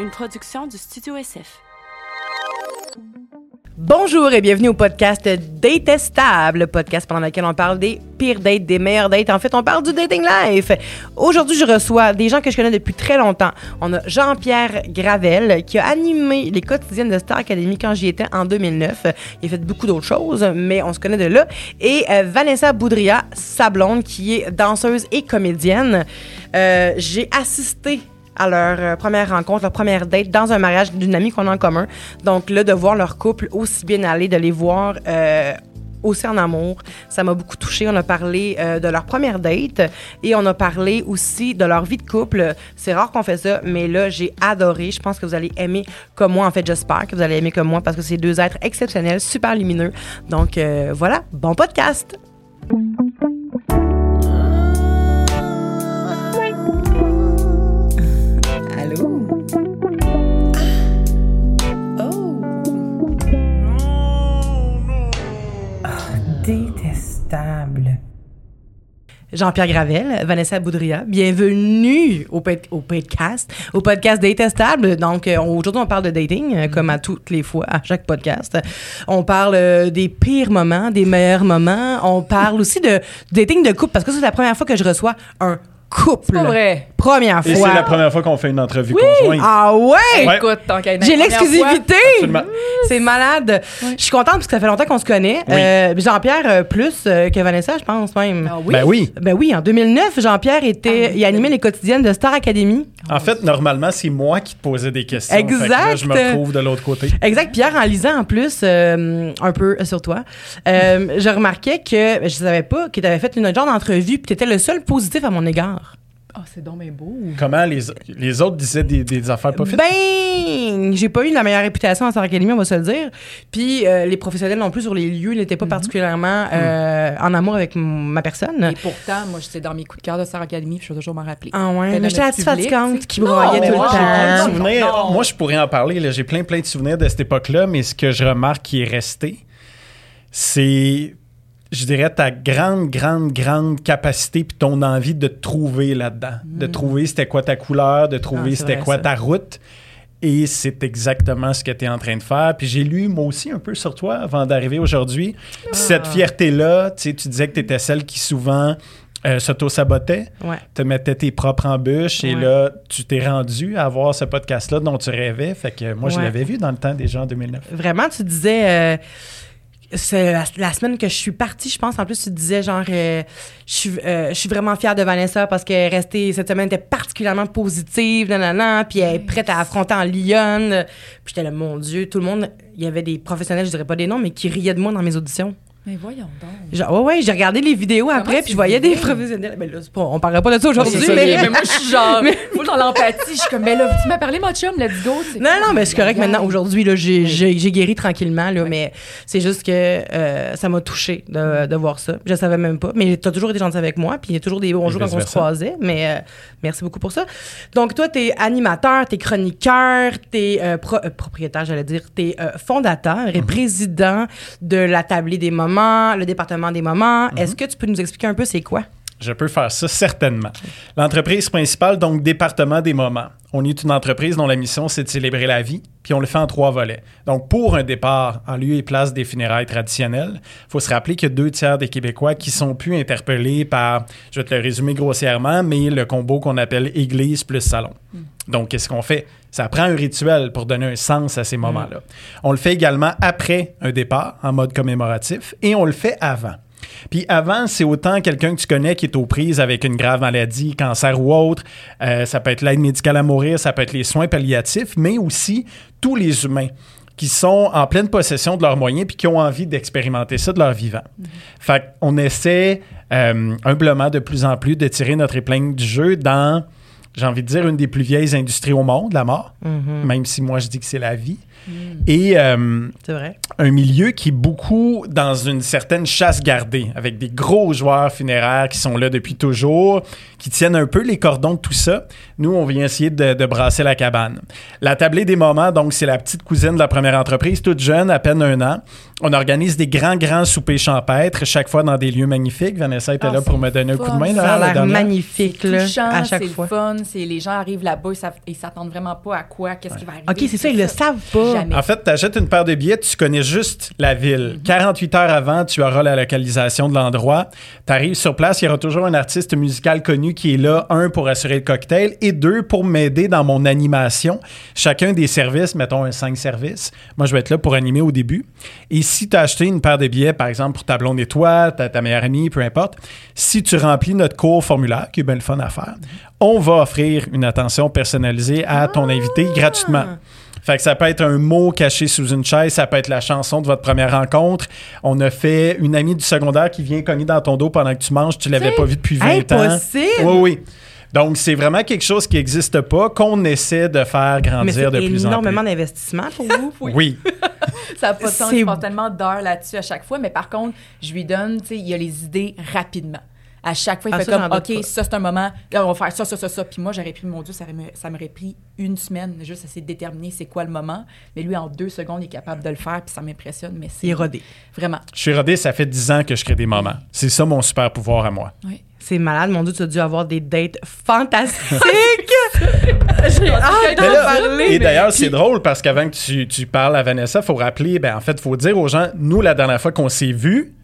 une production du Studio SF. Bonjour et bienvenue au podcast Datestable, le podcast pendant lequel on parle des pires dates, des meilleures dates. En fait, on parle du dating life. Aujourd'hui, je reçois des gens que je connais depuis très longtemps. On a Jean-Pierre Gravel qui a animé les quotidiennes de Star Academy quand j'y étais en 2009. Il a fait beaucoup d'autres choses, mais on se connaît de là. Et euh, Vanessa Boudria, sa blonde, qui est danseuse et comédienne. Euh, J'ai assisté à leur euh, première rencontre, leur première date dans un mariage d'une amie qu'on a en commun. Donc là, de voir leur couple aussi bien aller, de les voir euh, aussi en amour, ça m'a beaucoup touché. On a parlé euh, de leur première date et on a parlé aussi de leur vie de couple. C'est rare qu'on fait ça, mais là, j'ai adoré. Je pense que vous allez aimer comme moi. En fait, j'espère que vous allez aimer comme moi parce que c'est deux êtres exceptionnels, super lumineux. Donc voilà, bon podcast! Jean-Pierre Gravel, Vanessa Boudria, bienvenue au, pod- au podcast, au podcast Détestable. Donc, euh, aujourd'hui, on parle de dating, euh, comme à toutes les fois, à chaque podcast. On parle euh, des pires moments, des meilleurs moments. On parle aussi de dating de couple, parce que c'est la première fois que je reçois un couple. pas vrai. Première Et fois. c'est la première fois qu'on fait une entrevue conjointe. Ah ouais? Ouais. Écoute, tant qu'à être J'ai l'exclusivité! Absolument. C'est malade. Je suis contente parce que ça fait longtemps qu'on se connaît. Oui. Euh, Jean-Pierre, euh, plus euh, que Vanessa, je pense même. Ah oui? Ben oui. Ben oui, en 2009, Jean-Pierre était, Ah, il animait les quotidiennes de Star Academy. En fait, normalement, c'est moi qui te posais des questions. Exact. là, je me retrouve de l'autre côté. Exact. Pierre, en lisant en plus euh, un peu sur toi, euh, je remarquais que je savais pas que tu avais fait une genre d'entrevue puis tu étais le seul positif à mon égard. Ah, c'est donc bien beau. Comment les, les autres disaient des, des affaires pas faites? Ben, j'ai pas eu la meilleure réputation à Star Academy, on va se le dire. Puis euh, les professionnels non plus sur les lieux n'étaient pas particulièrement euh, en amour avec ma personne. Et pourtant, moi, j'étais dans mes coups de cœur de Star Academy, puis je vais toujours m'en rappeler. Ah ouais, mais j'étais la petite fatigante qui broyait tout moi, le j'ai plein de temps. Moi, je pourrais en parler. là. J'ai plein, plein de souvenirs de cette époque-là, mais ce que je remarque qui est resté, c'est, je dirais, ta grande, grande, grande capacité puis ton envie de te trouver là-dedans. De trouver c'était quoi ta couleur, de trouver Ah, c'était quoi ça. ta route. Et c'est exactement ce que tu es en train de faire. Puis j'ai lu, moi aussi, un peu sur toi avant d'arriver aujourd'hui. Puis cette fierté-là, tu sais, tu disais que tu étais celle qui souvent euh, s'auto-sabotait Ouais. te mettais tes propres embûches et là, tu t'es rendu à voir ce podcast-là dont tu rêvais. Fait que moi, je l'avais vu dans le temps déjà en 2009. Vraiment, tu disais. euh, la, la semaine que je suis partie, je pense. En plus, tu disais genre, euh, je suis euh, je suis vraiment fière de Vanessa parce qu'elle est restée cette semaine était particulièrement positive, nanana, puis elle est prête à affronter en Lyon. Puis j'étais là, mon Dieu, tout le monde, il y avait des professionnels, je dirais pas des noms, mais qui riaient de moi dans mes auditions. Mais voyons donc. Genre, ouais, ouais, j'ai regardé les vidéos après, puis tu je voyais des professionnels. Mais là, pas, on parlerait pas de ça aujourd'hui, mais. mais moi, je suis genre, full dans l'empathie. Je suis comme, mais là, tu m'as parlé, mon chum, let's go. tu. Non, non, mais c'est correct maintenant. Aujourd'hui, là, j'ai, Oui. guéri tranquillement, là, mais c'est juste que euh, ça m'a touché de, de voir ça. Je savais même pas. Mais t'as toujours été gentil avec moi, puis il y a toujours des bons jours quand on se croisait. Mais euh, merci beaucoup pour ça. Donc, toi, t'es animateur, t'es chroniqueur, t'es euh, pro- euh, propriétaire, j'allais dire, t'es euh, fondateur et président de la Tablée des moments, le département des moments. Est-ce que tu peux nous expliquer un peu c'est quoi? Je peux faire ça certainement. L'entreprise principale, donc département des moments. On est une entreprise dont la mission, c'est de célébrer la vie, puis on le fait en trois volets. Donc, pour un départ en lieu et place des funérailles traditionnelles, il faut se rappeler qu'il y a deux tiers des Québécois qui sont plus interpellés par, je vais te le résumer grossièrement, mais le combo qu'on appelle église plus salon. Donc, qu'est-ce qu'on fait? Ça prend un rituel pour donner un sens à ces moments-là. On le fait également après un départ, en mode commémoratif, et on le fait avant. Puis avant, c'est autant quelqu'un que tu connais qui est aux prises avec une grave maladie, cancer ou autre. Euh, ça peut être l'aide médicale à mourir, ça peut être les soins palliatifs, mais aussi tous les humains qui sont en pleine possession de leurs moyens puis qui ont envie d'expérimenter ça de leur vivant. Fait qu'on essaie euh, humblement de plus en plus de tirer notre épingle du jeu dans, j'ai envie de dire, une des plus vieilles industries au monde, la mort, même si moi je dis que c'est la vie. Et euh, C'est vrai. un milieu qui est beaucoup dans une certaine chasse gardée, avec des gros joueurs funéraires qui sont là depuis toujours, qui tiennent un peu les cordons de tout ça. Nous, on vient essayer de, de brasser la cabane. La tablée des moments, donc, c'est la petite cousine de la première entreprise, toute jeune, à peine un an. On organise des grands, grands soupers champêtres, chaque fois dans des lieux magnifiques. Vanessa était Ah, là pour c'est me donner un coup de main. là, Ça a la l'air magnifique là, touchant, à chaque c'est fois. le fun, C'est les gens arrivent là-bas, ils ils s'attendent vraiment pas à quoi, qu'est-ce qui va arriver. OK, c'est ça, ils le savent pas. Jamais. En fait, tu achètes une paire de billets, tu connais juste la ville. Mhm. 48 heures avant, tu auras la localisation de l'endroit. Tu arrives sur place, il y aura toujours un artiste musical connu qui est là, un, pour assurer le cocktail et deux, pour m'aider dans mon animation. Chacun des services, mettons un 5 services, moi, je vais être là pour animer au début. Et si tu as acheté une paire de billets, par exemple, pour ta blonde et toi, ta, ta meilleure amie, peu importe, si tu remplis notre court formulaire, qui est bien le fun à faire, on va offrir une attention personnalisée à ton invité gratuitement. Fait que ça peut être un mot caché sous une chaise, ça peut être la chanson de votre première rencontre. On a fait une amie du secondaire qui vient cogner dans ton dos pendant que tu manges, tu l'avais pas vu depuis 20 ans. Impossible! Oui, oui. Donc, c'est vraiment quelque chose qui n'existe pas, qu'on essaie de faire grandir de plus en énormément plus. d'investissement pour vous. Oui. Ça n'a pas de sens. Je passe tellement d'heures là-dessus à chaque fois. Mais par contre, je lui donne, tu sais, il y a les idées rapidement. À chaque fois, il Ah, fait ça, comme, OK, pas. ça, c'est un moment, là, on va faire ça, ça, ça, ça. Puis moi, j'aurais pris, mon Dieu, ça, aurait- ça m'aurait pris une semaine juste à essayer de déterminer c'est quoi le moment. Mais lui, en deux secondes, il est capable de le faire, puis ça m'impressionne. Mais c'est Il est rodé. vraiment. Je suis rodé, ça fait 10 ans que je crée des moments. C'est ça mon super pouvoir à moi. Oui. C'est malade, mon Dieu, tu as dû avoir des dates fantastiques! J'ai hâte d'en parler! et d'ailleurs, c'est drôle parce qu'avant que tu, tu parles à Vanessa, il faut rappeler, ben, en fait, il faut dire aux gens, nous, la dernière fois qu'on s'est vus,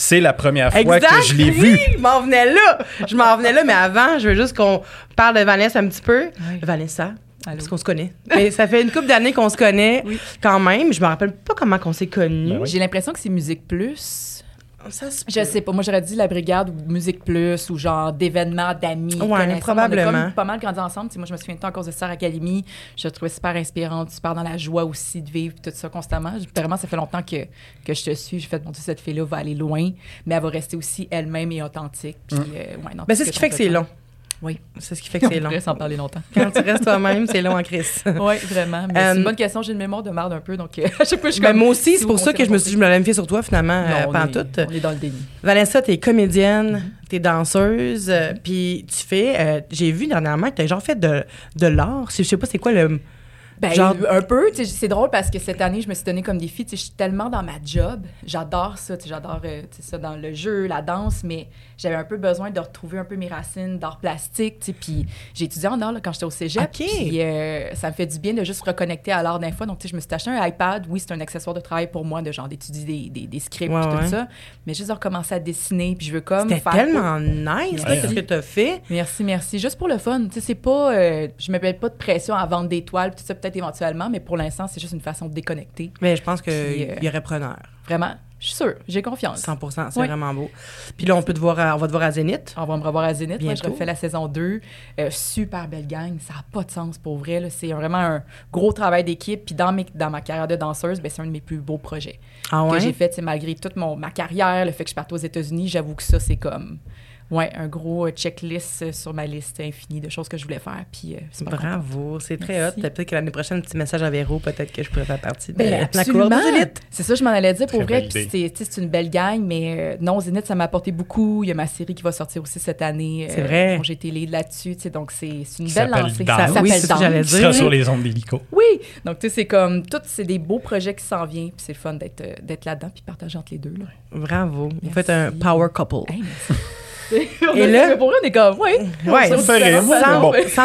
c'est la première fois Exact, que je l'ai oui, vu. Je m'en venais là. Je m'en venais là, mais avant, je veux juste qu'on parle de Vanessa un petit peu. Vanessa. Allô? Parce qu'on se connaît. Mais ça fait une couple d'années qu'on se connaît quand même. Je me rappelle pas comment qu'on s'est connus. Ben oui. J'ai l'impression que c'est Musique Plus. Ça se Je sais pas. Moi, j'aurais dit la brigade ou Musique Plus ou genre d'événements, d'amis. Ouais, probablement. On a comme pas mal grandi ensemble. Tu sais, moi, je me souviens de temps à cause de Star Academy. Je la trouvais super inspirante, super dans la joie aussi de vivre tout ça constamment. Vraiment, ça fait longtemps que, que je te suis. J'ai fait, mon Dieu, cette fille-là va aller loin, mais elle va rester aussi elle-même et authentique. Puis, euh, ouais, dans Ben, c'est ce qui fait que c'est long. Oui. C'est ce qui fait que c'est On long. pourrait s'en parler longtemps. Quand tu restes toi-même, c'est long en crise. oui, vraiment. Mais Euh, c'est une bonne question. J'ai une mémoire de merde un peu. Donc, euh, je suis Ben, comme, moi aussi, si c'est pour ça que je me suis dit, je me l'avais fait sur toi finalement, Non, euh, on est-. On dans le déni. Vanessa, t'es comédienne, t'es danseuse, euh, puis tu fais. euh, J'ai vu dernièrement que t'as genre fait de, de l'art. Je sais pas c'est quoi le. Ben, Genre- un peu, tu c'est drôle parce que cette année, je me suis donné comme défi, tu sais, je suis tellement dans ma job, j'adore ça, tu j'adore euh, tu ça dans le jeu, la danse, mais j'avais un peu besoin de retrouver un peu mes racines d'art plastique, tu puis j'ai étudié en art là, quand j'étais au cégep, puis euh, ça me fait du bien de juste reconnecter à l'art d'un fois, donc tu je me suis acheté un iPad, oui, c'est un accessoire de travail pour moi, de genre d'étudier des, des, des scripts Ouais, tout ça, mais juste de recommencer à dessiner, puis je veux comme C'était tellement nice, là, ce que t'as fait? Merci, merci. Juste pour le fun. Tu sais, c'est pas. euh, je me mets pas de pression à vendre des toiles, tout ça, peut-être éventuellement, mais pour l'instant, c'est juste une façon de déconnecter. Mais je pense qu'il euh, y aurait preneur. Vraiment, je suis sûre, j'ai confiance. 100 c'est vraiment beau. Puis là, on peut te voir, à- on va te voir à Zénith. On va me revoir à Zénith. Moi, je refais la saison 2. Euh, super belle gang. Ça n'a pas de sens pour vrai. C'est vraiment un gros travail d'équipe. Puis dans, mes, dans ma carrière de danseuse, ben, c'est un de mes plus beaux projets Ah que ouais? j'ai fait. C'est malgré toute mon, ma carrière, le fait que je parte aux États-Unis, j'avoue que ça, c'est comme ouais, un gros euh, checklist euh, sur ma liste infinie de choses que je voulais faire. Puis euh. Bravo, c'est très hot. Peut-être que l'année prochaine, un petit message à Véro, peut-être que je pourrais faire partie de Ben, la cour. C'est ça, je m'en allais dire pour Très vrai. Puis c'est, une belle gang, mais euh, non, Zénith, ça m'a apporté beaucoup. Il y a ma série qui va sortir aussi cette année. C'est vrai. J'ai été lead là-dessus. Donc, c'est, une Qui belle lancée. Ça Oui, s'appelle c'est ce que Danse. j'allais dire. sur les ondes d'hélico. Oui. Donc, tu sais, c'est comme, tout, c'est des beaux projets qui s'en viennent. Puis c'est fun d'être, là-dedans puis partager entre les deux. Là. Bravo. Vous faites un power couple. Hey, merci. On Et là- mais pour vrai, on est comme, oui. Ouais, Ça me fait rire, moi, mais bon. 100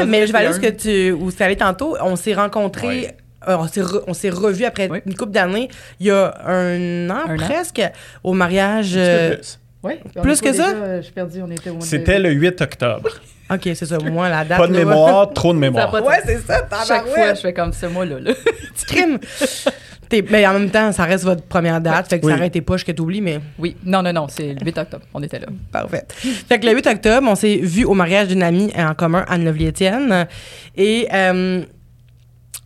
a mais je vais aller ce que tu où c'est allé tantôt. On s'est rencontrés. Ouais. euh, on s'est re- on s'est revus après Oui. une couple d'années, il y a un an Un an. presque, au mariage. Euh, plus. Oui. Plus que ça? Je suis perdue, on était au mois de- C'était le 8 octobre. ok, c'est ça, moi, la date. Pas de là, mémoire, trop de mémoire. de Ouais, c'est ça, Chaque fois, je fais comme ce mois-là. Là. Petit crime. Mais en même temps, ça reste votre première date, fait que Oui. ça arrête tes poches que t'oublies, mais Oui. Non, non, non, c'est le 8 octobre. On était là. Parfait. Fait que le 8 octobre, on s'est vu au mariage d'une amie en commun, Anne Lovely-Étienne. Et euh,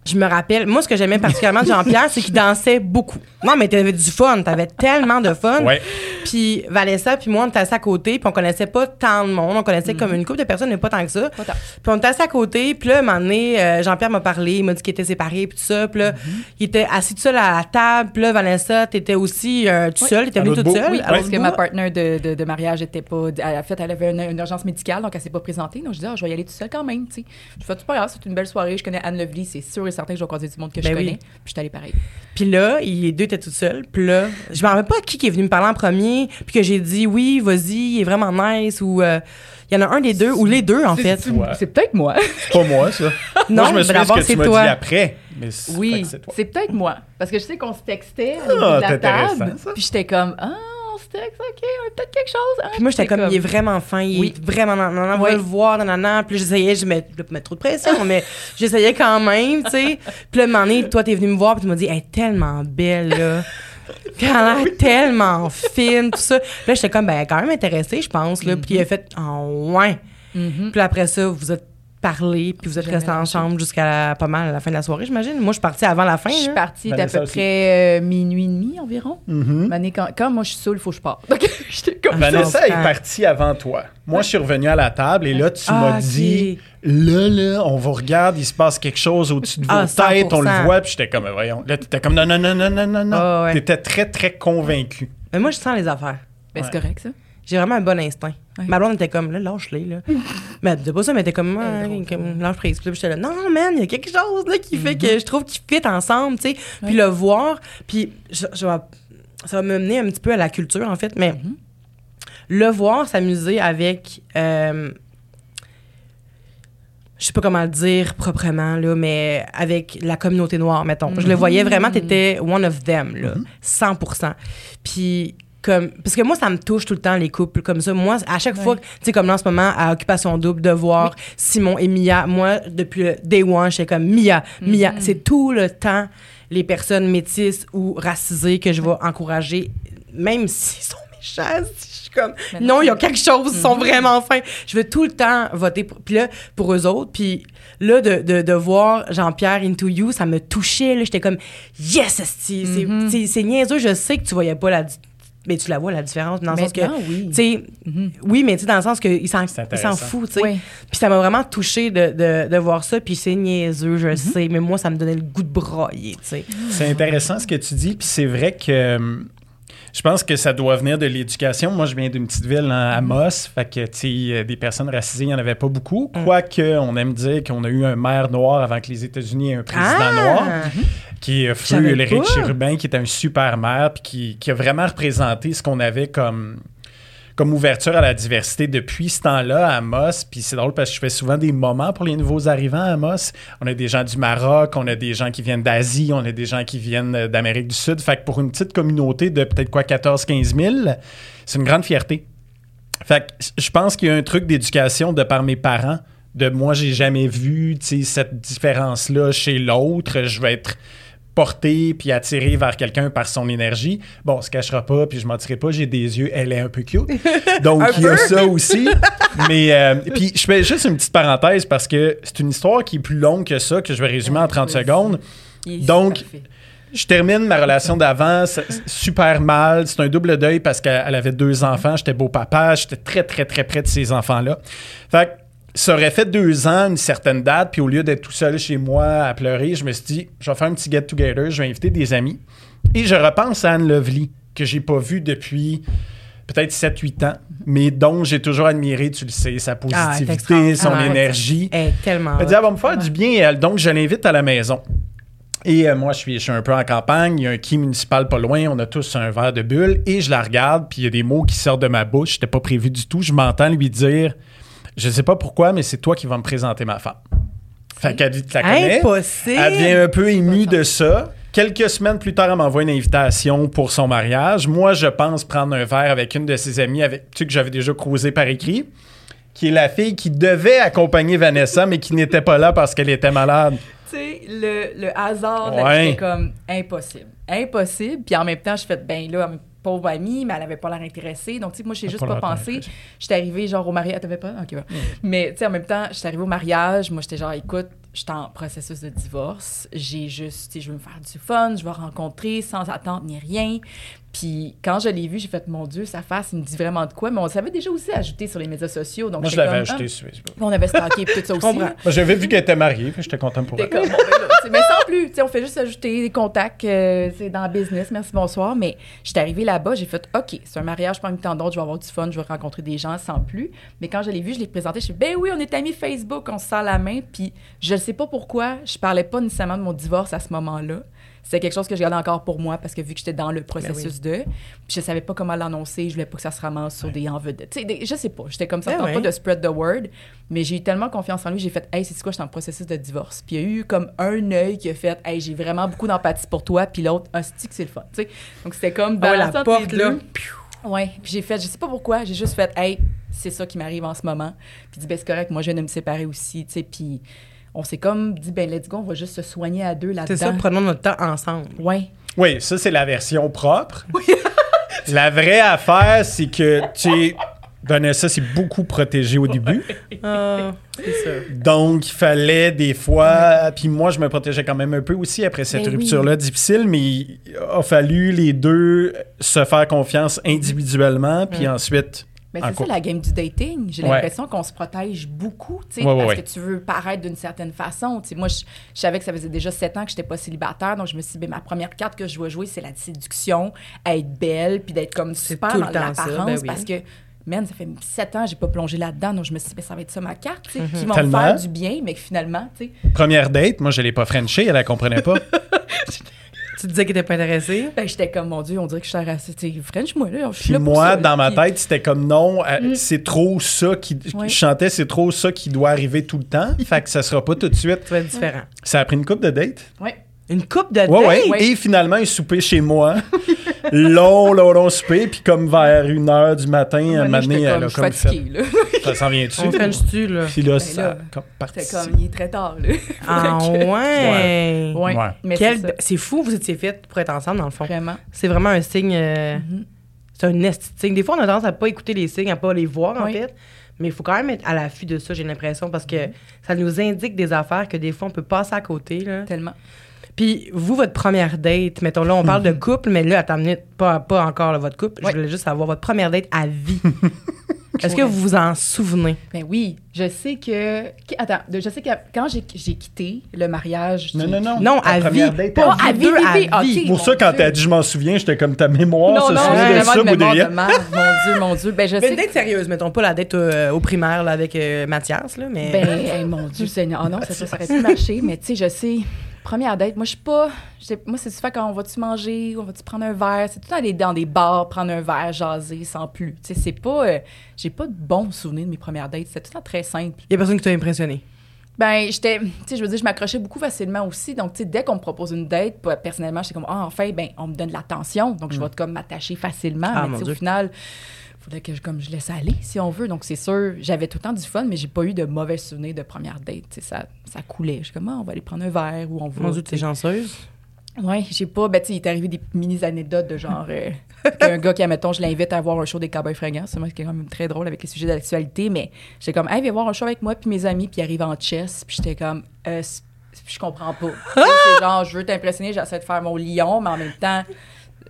je me rappelle, moi, ce que j'aimais particulièrement de Jean-Pierre, c'est qu'il dansait beaucoup. Non, mais t'avais du fun, t'avais tellement de fun. Ouais. Puis Vanessa, puis moi, on était assis à côté, puis on connaissait pas tant de monde. On connaissait comme une couple de personnes, mais pas tant que ça. Pas tant. Puis on était assis à côté, puis là, un moment donné, euh, Jean-Pierre m'a parlé, il m'a dit qu'il était séparé, puis tout ça. Puis là, il était assis tout seul à la table. Puis là, Vanessa, t'étais aussi euh, tout Oui. seul, t'étais venue toute seule? Oui, parce que ma partenaire de, de, de mariage était pas. Elle, en fait, elle avait une, une urgence médicale, donc elle s'est pas présentée. Donc je dis, ah, je vais y aller toute seule quand même, tu sais. Je fais, c'est pas grave, c'est une belle soirée. Je connais Anne Lovely, c'est sûr et certain que je vais croiser du monde que je Ben oui. connais. Puis je suis allée pareil. Puis là, il- les deux étaient toutes seules. Puis là, je me rappelle pas qui qui est venu me parler en premier, puis que j'ai dit oui, vas-y, il est vraiment nice ou euh, Il y en a un des deux, ou les deux, en C'est- fait. c'est-. C'est peut-être moi. C'est pas moi, ça. Non, moi, je me mais souviens ce d'abord, que c'est tu m'as toi. dit après. Mais c'est- Oui, c'est toi. c'est peut-être moi. Parce que je sais qu'on se textait au Ah, de la c'est table. Puis j'étais comme, ah, texte, OK, on a peut-être quelque chose. hein. Puis moi, j'étais Puis comme, il est vraiment fin, il Oui. est vraiment, on va le voir, non. Puis j'essayais, je mets, je mettre trop de pression, mais j'essayais quand même, tu sais. Puis là, un moment donné, toi, t'es venu me voir, puis tu m'as dit, elle est tellement belle, là. Puis elle a l'air tellement fine, tout ça. Puis là, j'étais comme, ben, elle est quand même intéressée, je pense, là. Puis il a fait, oh, ouais. Mhm. Puis après ça, vous êtes parlé, puis vous êtes restés en lâché. chambre jusqu'à pas mal à la fin de la soirée, j'imagine. Moi, je suis partie avant la fin. Je suis partie d'à Vanessa peu aussi. près euh, minuit et demi environ. Mané, quand, quand moi je suis saoule, il faut que je parte. Donc, j'étais comme. Ah, Vanessa est comprends. partie avant toi. Moi, je suis revenu à la table et là, tu Ah, m'as dit là, là, on vous regarde, il se passe quelque chose au-dessus de vos Ah, têtes, on le 100%. voit, puis j'étais comme, voyons. Là, t'étais comme, non, non, non, non, non, non, non. Ah, ouais. T'étais très, très convaincu. Mais moi, je sens les affaires. Ben, c'est Ouais. correct, ça. J'ai vraiment un bon instinct. Ouais. Ma blonde était comme, là, lâche-les, là. mais elle disait pas ça, mais elle était comme, ah, comme lâche prise. Puis j'étais là, non, man, il y a quelque chose, là, qui fait Mm-hmm. que je trouve qu'ils fit ensemble, tu sais. Puis le voir, puis je, ça va me mener un petit peu à la culture, en fait, mais Mhm. le voir s'amuser avec. euh, je sais pas comment le dire proprement, là, mais avec la communauté noire, mettons. Je le voyais vraiment, t'étais one of them, là, 100% Puis, comme, parce que moi, ça me touche tout le temps, les couples comme ça. Moi, à chaque Ouais. fois, tu sais, comme là, en ce moment, à Occupation Double, de voir Simon et Mia, moi, depuis le day one, j'étais comme Mia, Mia. C'est tout le temps les personnes métisses ou racisées que je vais encourager, même s'ils sont méchants. Je suis comme, non, non. il y a quelque chose, ils sont vraiment fins. Je veux tout le temps voter pour, puis là, pour eux autres. Puis là, de, de, de voir Jean-Pierre Into You, ça me touchait. J'étais comme, yes, c'est c'est- c'est niaiseux. Je sais que tu voyais pas la... Mais tu la vois, la différence, dans le sens que... Oui. Tu sais, oui, mais tu sais, dans le sens qu'il s'en C'est il s'en fout, tu sais. Oui. Puis ça m'a vraiment touché de, de, de voir ça. Puis c'est niaiseux, Mhm. je sais, mais moi, ça me donnait le goût de broyer, tu sais. C'est intéressant ce que tu dis, puis c'est vrai que hum, je pense que ça doit venir de l'éducation. Moi, je viens d'une petite ville hein, à Moss, fait que, tu sais, euh, des personnes racisées, il n'y en avait pas beaucoup. Quoique, on aime dire qu'on a eu un maire noir avant que les États-Unis aient un président Ah! noir, qui est Feu Ulrich pas. Chérubin, qui est un super maire, puis qui, qui a vraiment représenté ce qu'on avait comme comme ouverture à la diversité depuis ce temps-là à Amos. Puis c'est drôle parce que je fais souvent des moments pour les nouveaux arrivants à Amos. On a des gens du Maroc, on a des gens qui viennent d'Asie, on a des gens qui viennent euh, d'Amérique du Sud. Fait que pour une petite communauté de peut-être quoi 14-15 000, c'est une grande fierté. Fait que je pense qu'il y a un truc d'éducation de par mes parents. De moi, j'ai jamais vu cette différence-là chez l'autre. Je vais être porté puis attiré vers quelqu'un par son énergie. Bon, on se cachera pas, puis je mentirai pas, j'ai des yeux, elle est un peu cute. Donc, il y a ça aussi. Mais, euh, puis je fais juste une petite parenthèse parce que c'est une histoire qui est plus longue que ça, que je vais résumer en 30 Vas-y. secondes. Donc. Je termine ma relation d'avant super mal. C'est un double deuil parce qu'elle elle avait deux enfants. J'étais beau-papa. J'étais très, très, très près de ces enfants-là. Fait que ça aurait fait deux ans, une certaine date. Puis au lieu d'être tout seul chez moi à pleurer, je me suis dit, je vais faire un petit get-together. Je vais inviter des amis. Et je repense à Anne Lovely, que j'ai pas vue depuis peut-être 7-8 ans, mais dont j'ai toujours admiré, tu le sais, sa Ah, positivité, son Ah, énergie. Elle est tellement... Elle dit, elle va me faire du bien, elle. Donc, je l'invite à la maison. Et euh, moi, je suis, je suis un peu en campagne. Il y a un quai municipal pas loin. On a tous un verre de bulle. Et je la regarde, puis il y a des mots qui sortent de ma bouche. C'était pas prévu du tout. Je m'entends lui dire Je sais pas pourquoi, mais c'est toi qui vas me présenter ma femme. Fait qu'elle dit Tu la connais? Impossible! Elle devient un peu émue de ça. Quelques semaines plus tard, elle m'envoie une invitation pour son mariage. Moi, je pense prendre un verre avec une de ses amies, avec, tu sais, que j'avais déjà croisé par écrit, qui est la fille qui devait accompagner Vanessa, mais qui n'était pas là parce qu'elle était malade. Tu sais, le, le hasard, Ouais. c'était comme impossible. Impossible. Puis en même temps, je fais, ben là, pauvre amie, mais elle avait pas l'air intéressée. Donc, tu sais, moi, j'ai juste pas pas pensé. J'étais arrivée, genre, au mariage. T'avais pas? OK, bon. Mais, tu sais, en même temps, j'étais arrivée au mariage. Moi, j'étais genre, écoute, j'étais en processus de divorce. J'ai juste, tu sais, je veux me faire du fun. Je vais rencontrer sans attente ni rien. Puis quand je l'ai vu, j'ai fait, mon Dieu, sa face, il me dit vraiment de quoi. Mais on savait déjà aussi ajouté sur les médias sociaux. Donc, Moi, je l'avais ajouté ah. sur Facebook. On avait stocké tout ça aussi. Moi, J'avais vu qu'elle était mariée, puis j'étais content pour elle. comme, ben mais sans plus, on fait juste ajouter des contacts euh, dans le business, merci, bonsoir. Mais j'étais arrivée là-bas, j'ai fait, OK, c'est un mariage parmi tant d'autres, je vais avoir du fun, je vais rencontrer des gens sans plus. Mais quand je l'ai vu, je l'ai présenté, je suis ben oui, on est amis Facebook, on se serre la main. Puis je ne sais pas pourquoi, je parlais pas nécessairement de mon divorce à ce moment-là. c'était quelque chose que je gardais encore pour moi parce que vu que j'étais dans le Ben processus de, puis je savais pas comment l'annoncer, je voulais pas que ça se ramasse sur des enveloppes. Tu sais, des- je sais pas, j'étais comme ça, Ben ouais. pas de spread the word, mais j'ai eu tellement confiance en lui, j'ai fait, hey, c'est quoi, je suis en processus de divorce. Puis il y a eu comme un œil qui a fait, hey, j'ai vraiment beaucoup d'empathie pour toi, puis l'autre, un stick, c'est le fun. Tu sais, donc c'était comme Ah ouais, la porte, là. Ouais, puis j'ai fait, je sais pas pourquoi, j'ai juste fait, hey, c'est ça qui m'arrive en ce moment. Puis dit, ben c'est correct, moi je viens de me séparer aussi, tu sais, puis on s'est comme dit, ben let's go, on va juste se soigner à deux là-dedans. C'est ça, prenons notre temps ensemble. Ouais. Oui, ça, c'est la version propre. la vraie affaire, c'est que tu Vanessa, c'est beaucoup protégé au début. Ah, c'est ça. Donc, il fallait des fois. Puis moi, je me protégeais quand même un peu aussi après cette Ben oui. rupture-là difficile, mais il a fallu les deux se faire confiance individuellement, puis ensuite. Mais c'est ça la game du dating. J'ai Ouais. l'impression qu'on se protège beaucoup, tu sais, Ouais, parce ouais. que tu veux paraître d'une certaine façon. Tu sais, moi, je, je savais que ça faisait déjà sept ans que j'étais pas célibataire, donc je me suis dit, ben, ma première carte que je dois jouer, c'est la séduction, être belle, puis d'être comme super tout le dans temps ça, l'apparence, ben oui. parce que, man, ça fait sept ans, j'ai pas plongé là-dedans, donc je me suis dit, ben, ça va être ça ma carte, tu sais, qui Tellement. faire du bien, mais finalement, tu sais, Première date, moi, je l'ai pas Frenché, elle la comprenait pas. Tu disais que t'étais pas intéressé? ben, j'étais comme, mon Dieu, on dirait que je suis raciste. Tu sais, French-moi, là, je suis Puis là pour moi, ça, dans ma puis- tête, c'était comme non, euh, c'est trop ça qui. Ouais. Je chantais, c'est trop ça qui doit arriver tout le temps. fait que ça sera pas tout de suite. Ça va être différent. Ça a pris une coupe de date. Ouais. Une coupe de Ouais, date? ouais. Ouais. Et finalement, un souper chez moi. long, long, long souper. Puis comme vers une heure du matin, donné, elle comme, comme fait. fatiguée, là. Ça s'en vient dessus. On là? Puis là, Ben ça là, comme parti. C'était comme, il est très tard, là. Ah ouais! Ouais. Ouais. Mais Quel- c'est fou, vous étiez fait pour être ensemble, dans le fond. Vraiment. C'est vraiment un signe. euh, Mhm. C'est un esti signe. Des fois, on a tendance à pas écouter les signes, à pas les voir, en fait. Mais il faut quand même être à l'affût de ça, j'ai l'impression, parce que ça nous indique des affaires que des fois, on peut passer à côté. Là. Tellement. Puis, vous, votre première date, mettons là, on parle de couple, mais là, attends une minute, pas, pas encore là, votre couple. Ouais. Je voulais juste savoir votre première date à vie. Est-ce que vous vous en souvenez? Ben oui, je sais que. Attends, je sais que quand j'ai j'ai quitté le mariage. Non, non, non. Non, à vie. date Pas à à vie, à vie. Pour ça, quand Dieu. t'as dit je m'en souviens, j'étais comme ta mémoire Non, se non, souvient de vraiment ça, Baudrillard. de. Mon Dieu, mon Dieu. Ben, je Mais sais. une date sérieuse, mettons pas la date euh, au primaire là, avec euh, Mathias, là, mais. Ben, hey, mon Dieu Seigneur. Ah non, ça, ça, ça aurait pu marcher, mais tu sais, je sais. Première date, moi, je suis pas. Moi, c'est souvent quand on va-tu manger, on va-tu prendre un verre? C'est tout aller dans des bars, prendre un verre, jaser, sans plus. Tu sais, c'est pas. euh, J'ai pas de bons souvenirs de mes premières dates. C'était tout le temps très simple. Il y a personne qui t'a impressionné? Ben, j'étais, tu sais, je veux dire, je m'accrochais beaucoup facilement aussi. Donc, tu sais, dès qu'on me propose une date, personnellement, j'étais comme, ah, enfin, ben, on me donne de l'attention. Donc, je vais comme m'attacher facilement. Ah, mais mon Dieu. au final, faudrait que je, comme je laisse aller, si on veut. Donc, c'est sûr, j'avais tout le temps du fun, mais j'ai pas eu de mauvais souvenirs de première date. Ça, ça coulait. Je suis comme, ah, on va aller prendre un verre ou on va. Mon Dieu, t'es chanceuse? Ouais, j'ai pas. Ben, tu sais, il est arrivé des mini anecdotes de genre. euh, un gars qui, admettons, je l'invite à voir un show des Cowboys fringants. C'est moi qui est quand même très drôle avec les sujets d'actualité. Mais j'étais comme, hey, viens voir un show avec moi, puis mes amis, puis il arrive en chess. Puis j'étais comme, euh, je comprends pas. C'est genre, je veux t'impressionner, j'essaie de faire mon lion, mais en même temps,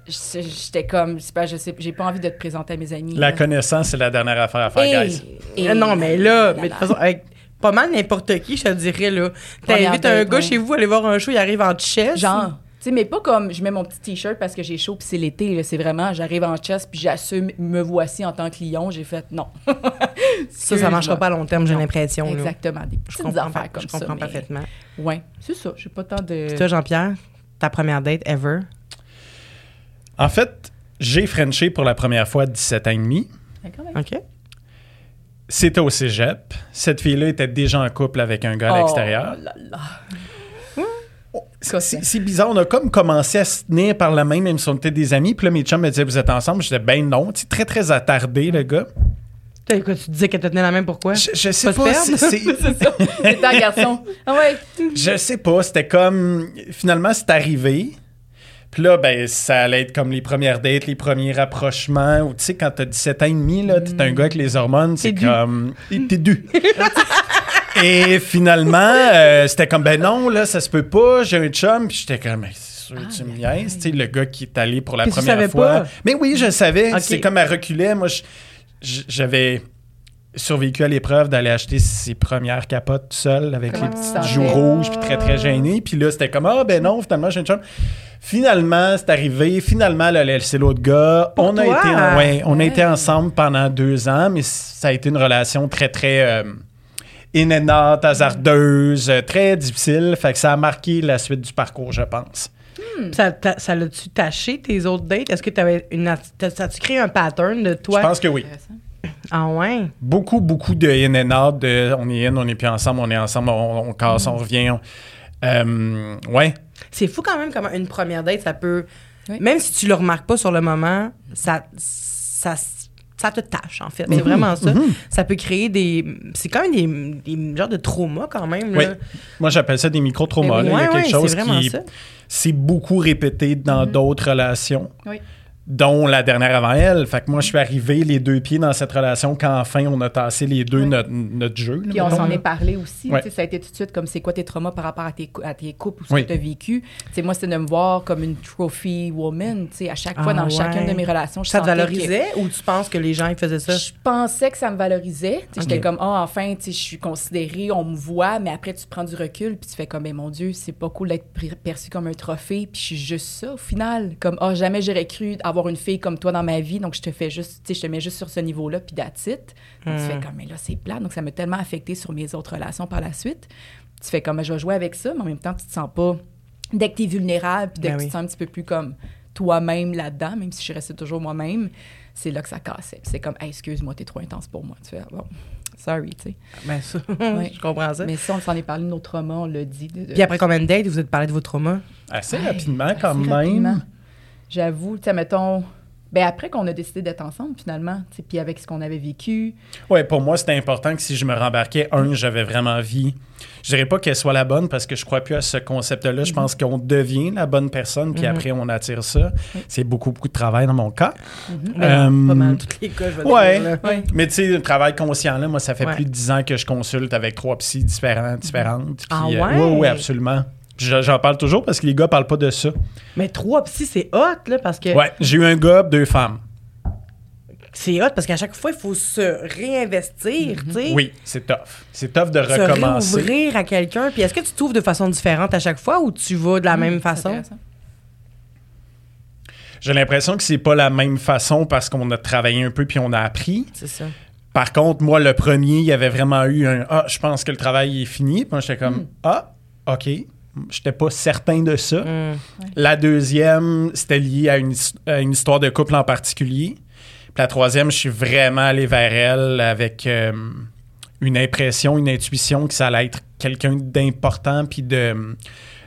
j'étais comme, c'est pas, je sais, j'ai pas envie de te présenter à mes amis. La là. connaissance, c'est la dernière affaire à faire, Et- guys. et- Ah non, mais là, là, mais de toute façon, avec pas mal n'importe qui, je te dirais, là. T'invites un gars ouais. chez vous, aller voir un show, il arrive en chess. Genre. Tu sais, mais pas comme je mets mon petit t-shirt parce que j'ai chaud puis c'est l'été. là. C'est vraiment, j'arrive en chest puis j'assume, me voici en tant que lion. J'ai fait non. Ça, ça marchera pas à long terme, j'ai l'impression. là. Exactement. Des Je petites comprends, affaires pas- comme je ça. comprends mais- parfaitement. Ouais, c'est ça. J'ai pas tant de. Puis toi, Jean-Pierre, ta première date ever? En fait, j'ai Frenché pour la première fois à 17 ans et demi. Même. OK. C'était au cégep. Cette fille-là était déjà en couple avec un gars à l'extérieur. Oh là là. C'est- C'est bizarre, on a comme commencé à se tenir par la main, même si on était des amis. Puis là, mes chums me disaient, vous êtes ensemble? J'étais, ben non. Tu sais, très, très attardé, le gars. Tu disais qu'elle te tenait la main, pourquoi? Je, je sais Pas c'est- c'est- C'est un garçon. Ah ouais. je sais pas. C'était comme. Finalement, c'est arrivé. Puis là, ben, ça allait être comme les premières dates, les premiers rapprochements. Ou tu sais, quand t'as 17 ans et demi, là, t'es un gars avec les hormones, c'est comme. T'es dû. Et finalement, euh, c'était comme, ben non, là, ça se peut pas, j'ai un chum. Puis j'étais comme, c'est sûr, tu me niaises. Tu sais, le gars qui est allé pour la Puis première fois. pas? Mais oui, je le savais. C'est comme elle reculait. Moi, j'avais survécu à l'épreuve d'aller acheter ses premières capotes tout seul avec Comment les tu petites savais? joues rouges puis très très gêné puis là c'était comme ah ben non finalement j'ai un chum finalement c'est arrivé finalement elle a laissé l'autre gars Pour on a été en- ouais, on a été ensemble pendant deux ans mais ça a été une relation très très euh, in and out, hasardeuse euh, très difficile fait que ça a marqué la suite du parcours je pense Ça, t'a- ça l'a-tu taché tes autres dates? Est-ce que t'avais une. atti- t'as- Ça a-tu créé un pattern de toi? Je pense que oui. Ah ouais? Beaucoup, beaucoup de in and out, de on est in, on est plus ensemble, on est ensemble, on, on casse, Mm. on revient. on- Euh, ouais. C'est fou quand même comment une première date, ça peut. Oui. Même si tu le remarques pas sur le moment, ça. ça ça te tâche, en fait. C'est vraiment ça. Ça peut créer des. C'est quand même des, des genres de traumas, quand même. Oui. Là. Moi, j'appelle ça des micro-traumas. Ouais, Il y a quelque ouais, chose c'est vraiment qui ça. c'est beaucoup répété dans Mm-hmm. d'autres relations, Oui. Dont la dernière avant elle. Fait que moi, je suis arrivé les deux pieds dans cette relation quand enfin on a tassé les deux Oui. notre, notre jeu. là, Puis on s'en est parlé aussi. Sais, Ça a été tout de suite comme c'est quoi tes traumas par rapport à tes, à tes couples ou ce Oui. que tu as vécu. Moi, c'est de me voir comme une trophy woman. tu sais, À chaque fois, Ah dans ouais. chacune de mes relations, je Ça te que- valorisait ou tu penses que les gens ils faisaient ça? Je pensais que ça me valorisait. J'étais comme, ah, enfin, tu sais, je suis considérée, on me voit, mais après, tu prends du recul, puis tu fais comme, mais mon Dieu, c'est pas cool d'être perçu comme un trophée, puis je suis juste ça, au final. Comme, ah, jamais j'aurais cru avoir une fille comme toi dans ma vie, donc je te fais juste, tu sais, je te mets juste sur ce niveau-là, puis it. Donc, tu fais comme, mais là, c'est plat. Donc, ça m'a tellement affecté sur mes autres relations par la suite. Tu fais comme, je vais jouer avec ça, mais en même temps, tu te sens pas. Dès que tu es vulnérable, puis dès Ben que oui. tu te sens un petit peu plus comme toi-même là-dedans, même si je restais toujours moi-même, c'est là que ça cassait. C'est comme, Hey, excuse-moi, t'es trop intense pour moi. Tu fais, bon, sorry, tu sais. Ben ça, Ouais. je comprends ça. Mais ça, on s'en est parlé de nos traumas, on l'a dit. de- de- Puis après combien de dates vous êtes parlé de vos traumas? Assez Ouais, rapidement, quand assez même. rapidement. J'avoue, tu sais, mettons. Ben après qu'on a décidé d'être ensemble, finalement, tu sais, puis avec ce qu'on avait vécu. Ouais, pour moi, c'était important que si je me rembarquais, un, j'avais vraiment envie. Je dirais pas qu'elle soit la bonne parce que je crois plus à ce concept-là. Mhm. Je pense qu'on devient la bonne personne, puis après, on attire ça. C'est beaucoup, beaucoup de travail dans mon cas. Mhm. Ben non, pas Euh, mal tous les cas, je vais ouais. dire. Ouais. Mais tu sais, le travail conscient, là, moi, ça fait Ouais. plus de dix ans que je consulte avec trois psys différents, différentes. Ah puis, euh, ouais? ouais, ouais, absolument. J'en parle toujours parce que les gars parlent pas de ça. Mais trois psy, c'est hot, là, parce que Ouais, j'ai eu un gars, deux femmes. c'est hot parce qu'à chaque fois, il faut se réinvestir, tu sais. Oui, c'est tough. C'est tough de Se recommencer. réouvrir à quelqu'un. Puis est-ce que tu t'ouvres de façon différente à chaque fois ou tu vas de la même C'est façon? J'ai l'impression que c'est pas la même façon parce qu'on a travaillé un peu puis on a appris. C'est ça. Par contre, moi, le premier, il y avait vraiment eu un Ah, je pense que le travail est fini. Puis moi, j'étais comme Ah, OK. J'étais pas certain de ça. Mm. La deuxième, c'était lié à une, à une histoire de couple en particulier. Puis la troisième, je suis vraiment allé vers elle avec euh, une impression, une intuition que ça allait être quelqu'un d'important, puis de,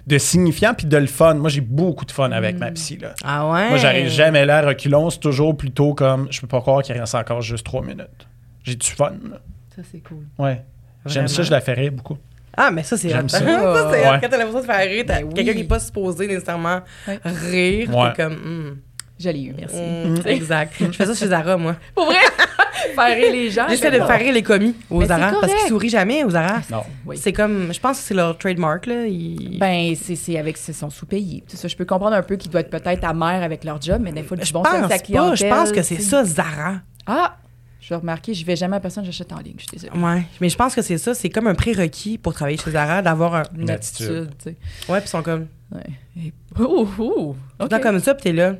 de signifiant, puis de le fun. Moi, j'ai beaucoup de fun avec ma psy. Là. Ah ouais? Moi, j'arrive jamais là à reculons. C'est toujours plutôt comme je peux pas croire qu'il reste encore juste trois minutes. J'ai du fun. là. Ça, c'est cool. Ouais. J'aime ça, je la ferais beaucoup. Ah, mais ça, c'est J'aime hot. ça. c'est hot. Ouais. Quand t'as l'impression de faire rire, t'as Ben oui. quelqu'un qui n'est pas supposé nécessairement Ouais. rire. Ouais. T'es comme, hmm, Je l'ai eu, merci. hmm, exact. Je fais ça chez Zara, moi. Pour vrai? faire rire les gens. J'essaie je de faire rire les commis aux Mais c'est Zara parce qu'ils sourient jamais aux Zara. Non. Oui. C'est comme, je pense que c'est leur trademark, là. Ils- Ben, c'est c'est avec c'est son sous-payé. C'est ça, je peux comprendre un peu qu'ils doivent être peut-être amers avec leur job, mais des fois, du je bon pense service à pas. clientèle. Je pense que c'est ça, Zara. Ah! Je vais remarquer, je vais jamais à personne, j'achète en ligne, je suis désolée. Ouais. Mais je pense que c'est ça. C'est comme un prérequis pour travailler chez Zara d'avoir un. Une attitude. tu sais. Ouais, puis ils sont comme. Ouais. Et- Ouh, ouh! Tout le temps OK. comme ça, puis t'es là.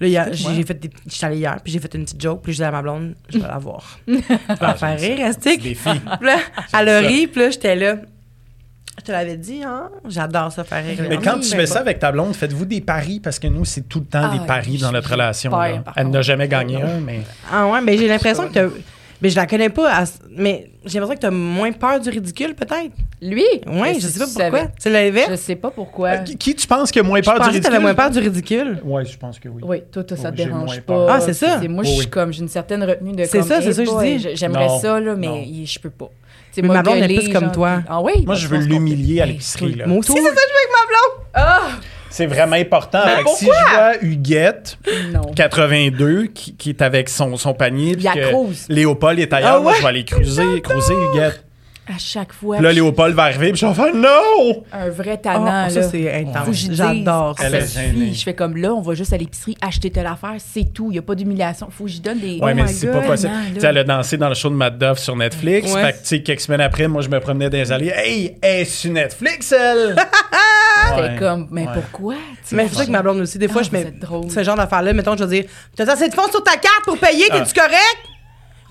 Là, Ouais. j'ai fait des. J'étais allée hier, puis j'ai fait une petite joke, puis je disais à ma blonde, je vais la voir. Je vais la faire rire, C'est Astic. Puis là, elle a ri, puis là, j'étais là. Je te l'avais dit, hein? J'adore ça faire rire. Mais quand tu fais ça avec ta blonde, faites-vous des paris? Parce que nous, c'est tout le temps Ah, des paris dans je notre relation. Elle n'a jamais gagné un, mais. Ah ouais, mais j'ai l'impression que t'as. Mais je la connais pas, à- mais j'ai l'impression que t'as moins peur du ridicule, peut-être? Lui? Ouais, Est-ce je sais pas tu pourquoi. C'est l'inverse. Je sais pas pourquoi. Euh, qui, tu penses qui a moins Je peur du ridicule? t'avais moins peur du ridicule. Oui, je pense que oui. Oui, toi, toi, ça Oui, te dérange pas. Ah, c'est ça? moi, Oui, je suis oui. comme, j'ai une certaine retenue de C'est ça, c'est ça que je dis. J'aimerais ça, là, mais je peux pas. Mais moi, ma blonde est plus comme genre, toi. Ah oui? Moi, je veux l'humilier à Hey, l'épicerie. là. Moi aussi, c'est ça que je fais avec ma blonde. Ah! C'est vraiment important. Mais si je vois Huguette, Non. 82, qui, qui est avec son, son panier, puis que. Léopold est ailleurs, Ah moi, je vais aller cruiser, cruiser Huguette. À chaque fois. Puis là, Léopold va arriver, puis je vais faire non! Un vrai Ah, tannant, ça, là. c'est intense. Je J'adore ah, Elle ça. ça. Je fais comme là, on va juste à l'épicerie acheter telle affaire, c'est tout. Il n'y a pas d'humiliation. Faut que j'y donne des. Ouais, Oh mais c'est pas possible. Tu sais, elle a dansé dans le show de Matt Duff sur Netflix. Ouais. Fait que, tu sais, quelques semaines après, moi, je me promenais dans les allées. Hey, est sur Netflix, elle? Comme, mais Ouais. pourquoi? Mais c'est ça que ma blonde aussi, des fois, Ah, je vous mets ce genre d'affaires-là. Mettons, je vais dire T'as assez de fonds sur ta carte pour payer, Ah. t'es-tu correct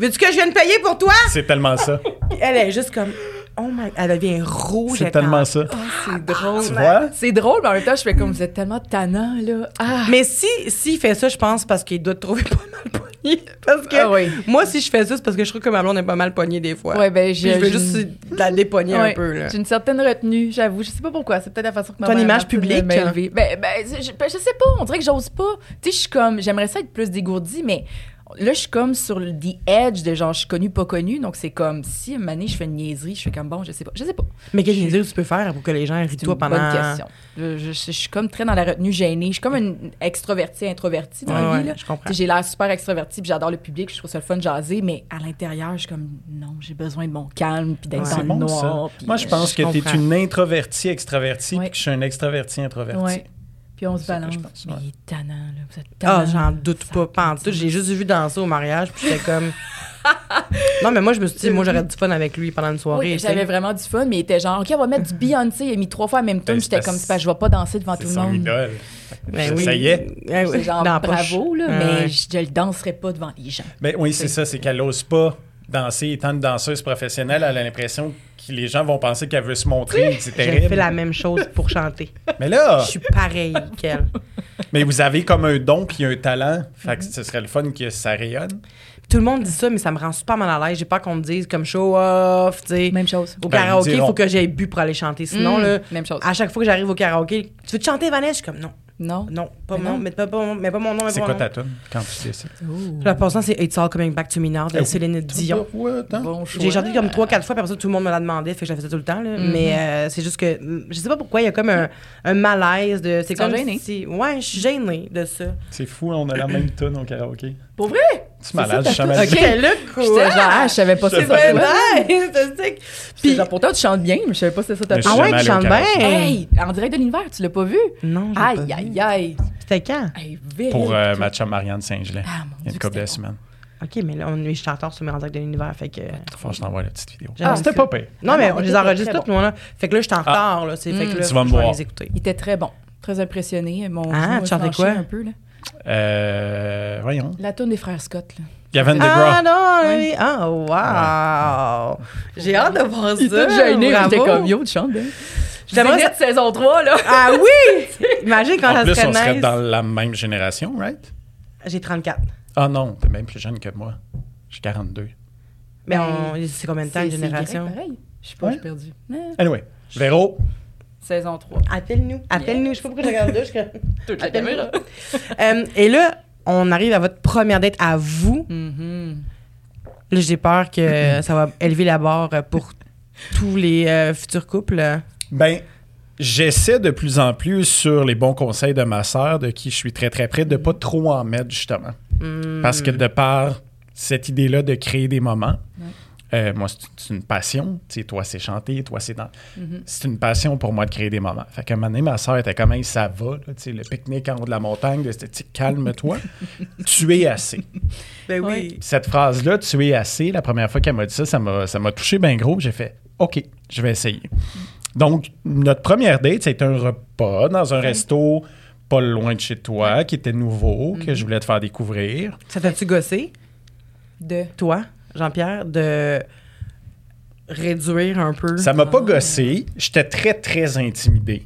Veux-tu que je vienne payer pour toi? C'est tellement ça. Elle est juste comme oh my, elle devient rouge. C'est elle tellement ça. Ah, c'est drôle. Tu vois? C'est drôle, mais en même temps, je fais comme vous êtes tellement tannant, là. Ah! Mais si, s'il fait ça, je pense parce qu'il doit te trouver pas mal pogné. Parce que Ah oui. moi, si je fais ça, c'est parce que je trouve que ma blonde est pas mal pognée des fois. Ouais, ben, je veux juste la dépogner un peu, là. J'ai une certaine retenue, j'avoue. Je sais pas pourquoi. C'est peut-être la façon que ma Ton image publique, m'a hein? élevée. Ben, ben, je, ben, je sais pas. On dirait que j'ose pas. Tu sais, je suis comme. J'aimerais ça être plus dégourdie, mais là, je suis comme sur le the edge de genre, je suis connue, pas connue. Donc, c'est comme si, une année, je fais une niaiserie, je fais comme bon, je sais pas. Je sais pas. Mais quelle niaiserie tu peux faire pour que les gens rient toi une pendant. bonne question. Je, je- je suis comme très dans la retenue gênée. Je suis comme une extrovertie, introvertie dans Ouais, la vie. ouais, là. je comprends. J'ai l'air super extrovertie, puis j'adore le public, je trouve ça le fun de jaser, mais à l'intérieur, je suis comme non, j'ai besoin de mon calme, puis d'être Ouais. dans C'est le bon, noir. puis, Moi, je euh, pense je que tu es une introvertie extravertie, Ouais. puis que je suis un extraverti introverti. Puis on se ça balance. je pense, Mais ouais. il est tannant, là. Vous êtes Ah, j'en doute Ça pas, pas en tout. J'ai juste vu danser au mariage, puis j'étais comme. non, mais moi, je me suis dit, moi, j'aurais du fun avec lui pendant une soirée. Oui, j'avais vraiment du fun, mais il était genre, OK, on va mettre du Beyoncé. Il a mis trois fois la même tune. Ben, J'étais comme, je vais pas danser devant tout le son monde. idole. Ben Ça oui. y est. Eh oui, C'est genre, dans la poche. bravo, là, mais ouais. je, je le danserai pas devant les gens. Ben oui, c'est ça, c'est qu'elle n'ose pas danser. Étant une danseuse professionnelle, elle a l'impression les gens vont penser qu'elle veut se montrer. C'est J'ai terrible. fait la même chose pour chanter. Mais là, Je suis pareille qu'elle. mais vous avez comme un don puis un talent. Fait que ce serait le fun que ça rayonne. Tout le monde dit ça, mais ça me rend super mal à l'aise. J'ai peur qu'on me dise comme show off, tu sais. Même chose. Au Ben, karaoké, il faut que j'aie bu pour aller chanter. Sinon, Mm, là, même chose. à chaque fois que j'arrive au karaoké, tu veux te chanter, Vanessa? Je suis comme non, Non? non, pas Mais mon, non? mais pas, pas, mais pas mon nom, C'est pas quoi ta nom. tune quand tu décides? La passant, c'est It's All Coming Back to Me Now de Eh, Céline Dion. Hein? Bon. J'ai chanté comme 3-4 fois, puis après ça, tout le monde me l'a demandé, fait que je la faisais tout le temps. là. Mais euh, c'est juste que, je sais pas pourquoi, il y a comme un, un malaise de. C'est comme gênés. si- Ouais, je suis gênée de ça. C'est fou, on a la même tune au karaoké. Pour vrai? C'est malade, je jamais Ok. dit. J'étais là, quoi? J'étais genre, ah, je savais pas Je ça. c'est ça. Puis, genre, pourtant, tu chantes bien, mais je savais pas si c'était ça ta Ah ouais, tu chantes bien? Hey, en direct de l'univers, tu l'as pas vu? Non, Aïe, pas vu. aïe, aïe. C'était quand? Hey. Pour euh, ma chum Marianne Saint-Gelais. Ah, mon Il y a Dieu, une couple de semaines. OK, mais là, on est chanteur sur mes rentrées de l'univers, fait que... Faut que je t'envoie la petite vidéo. Ah, c'était pas pire. Non, Ah mais on les enregistre toutes, moi, là. Fait que là, je suis en retard, là, tu sais, fait que là, Tu vas me voir. les écouter. Il était très bon. Très impressionné. Mon Ah, tu chantais quoi? un peu, là. Euh, voyons. La tourne des frères Scott, là. Gavin Ah DeGraw. non, Ouais. oui. Ah, wow! J'ai hâte de voir ça. Il était gêné, bravo. j'étais comme, yo, tu chantes bien. J'aimerais ça- saison 3, là. Ah oui! Imagine quand En ça plus, serait on serait nice. dans la même génération, right? J'ai 34. Ah non, t'es même plus jeune que moi. J'ai 42. Mais Ben, on... c'est combien de temps, une génération? pareil. Je sais pas, Ouais. j'ai perdu. Eh, Anyway, Véro, Saison 3. Appelle-nous. Appelle-nous. Je sais pas pourquoi je regarde là. je Toute la caméra. Euh, et là, on arrive à votre première date à vous. Mhm. Là, j'ai peur que ça va élever la barre pour tous les euh, futurs couples. ben, j'essaie de plus en plus sur les bons conseils de ma sœur, de qui je suis très très près, de pas trop en mettre justement. Hmm. Parce que de par cette idée-là de créer des moments, euh, moi, c'est une passion. Tu sais, toi, c'est chanter, toi, c'est dans... Mhm. C'est une passion pour moi de créer des moments. Fait qu'à un moment donné, ma soeur était comme, Hey, ça va, là, tu sais, le pique-nique en haut de la montagne, c'était, calme-toi, tu es assez. Ben oui. Cette phrase-là, tu es assez, la première fois qu'elle m'a dit ça, ça m'a, ça m'a touché bien gros. J'ai fait, OK, je vais essayer. Donc, notre première date, c'était un repas dans un resto pas loin de chez toi, qui était nouveau, que je voulais te faire découvrir. Ça t'a-tu gossé, De. toi, Jean-Pierre, de réduire un peu? Ça m'a pas gossé. J'étais très, très intimidé.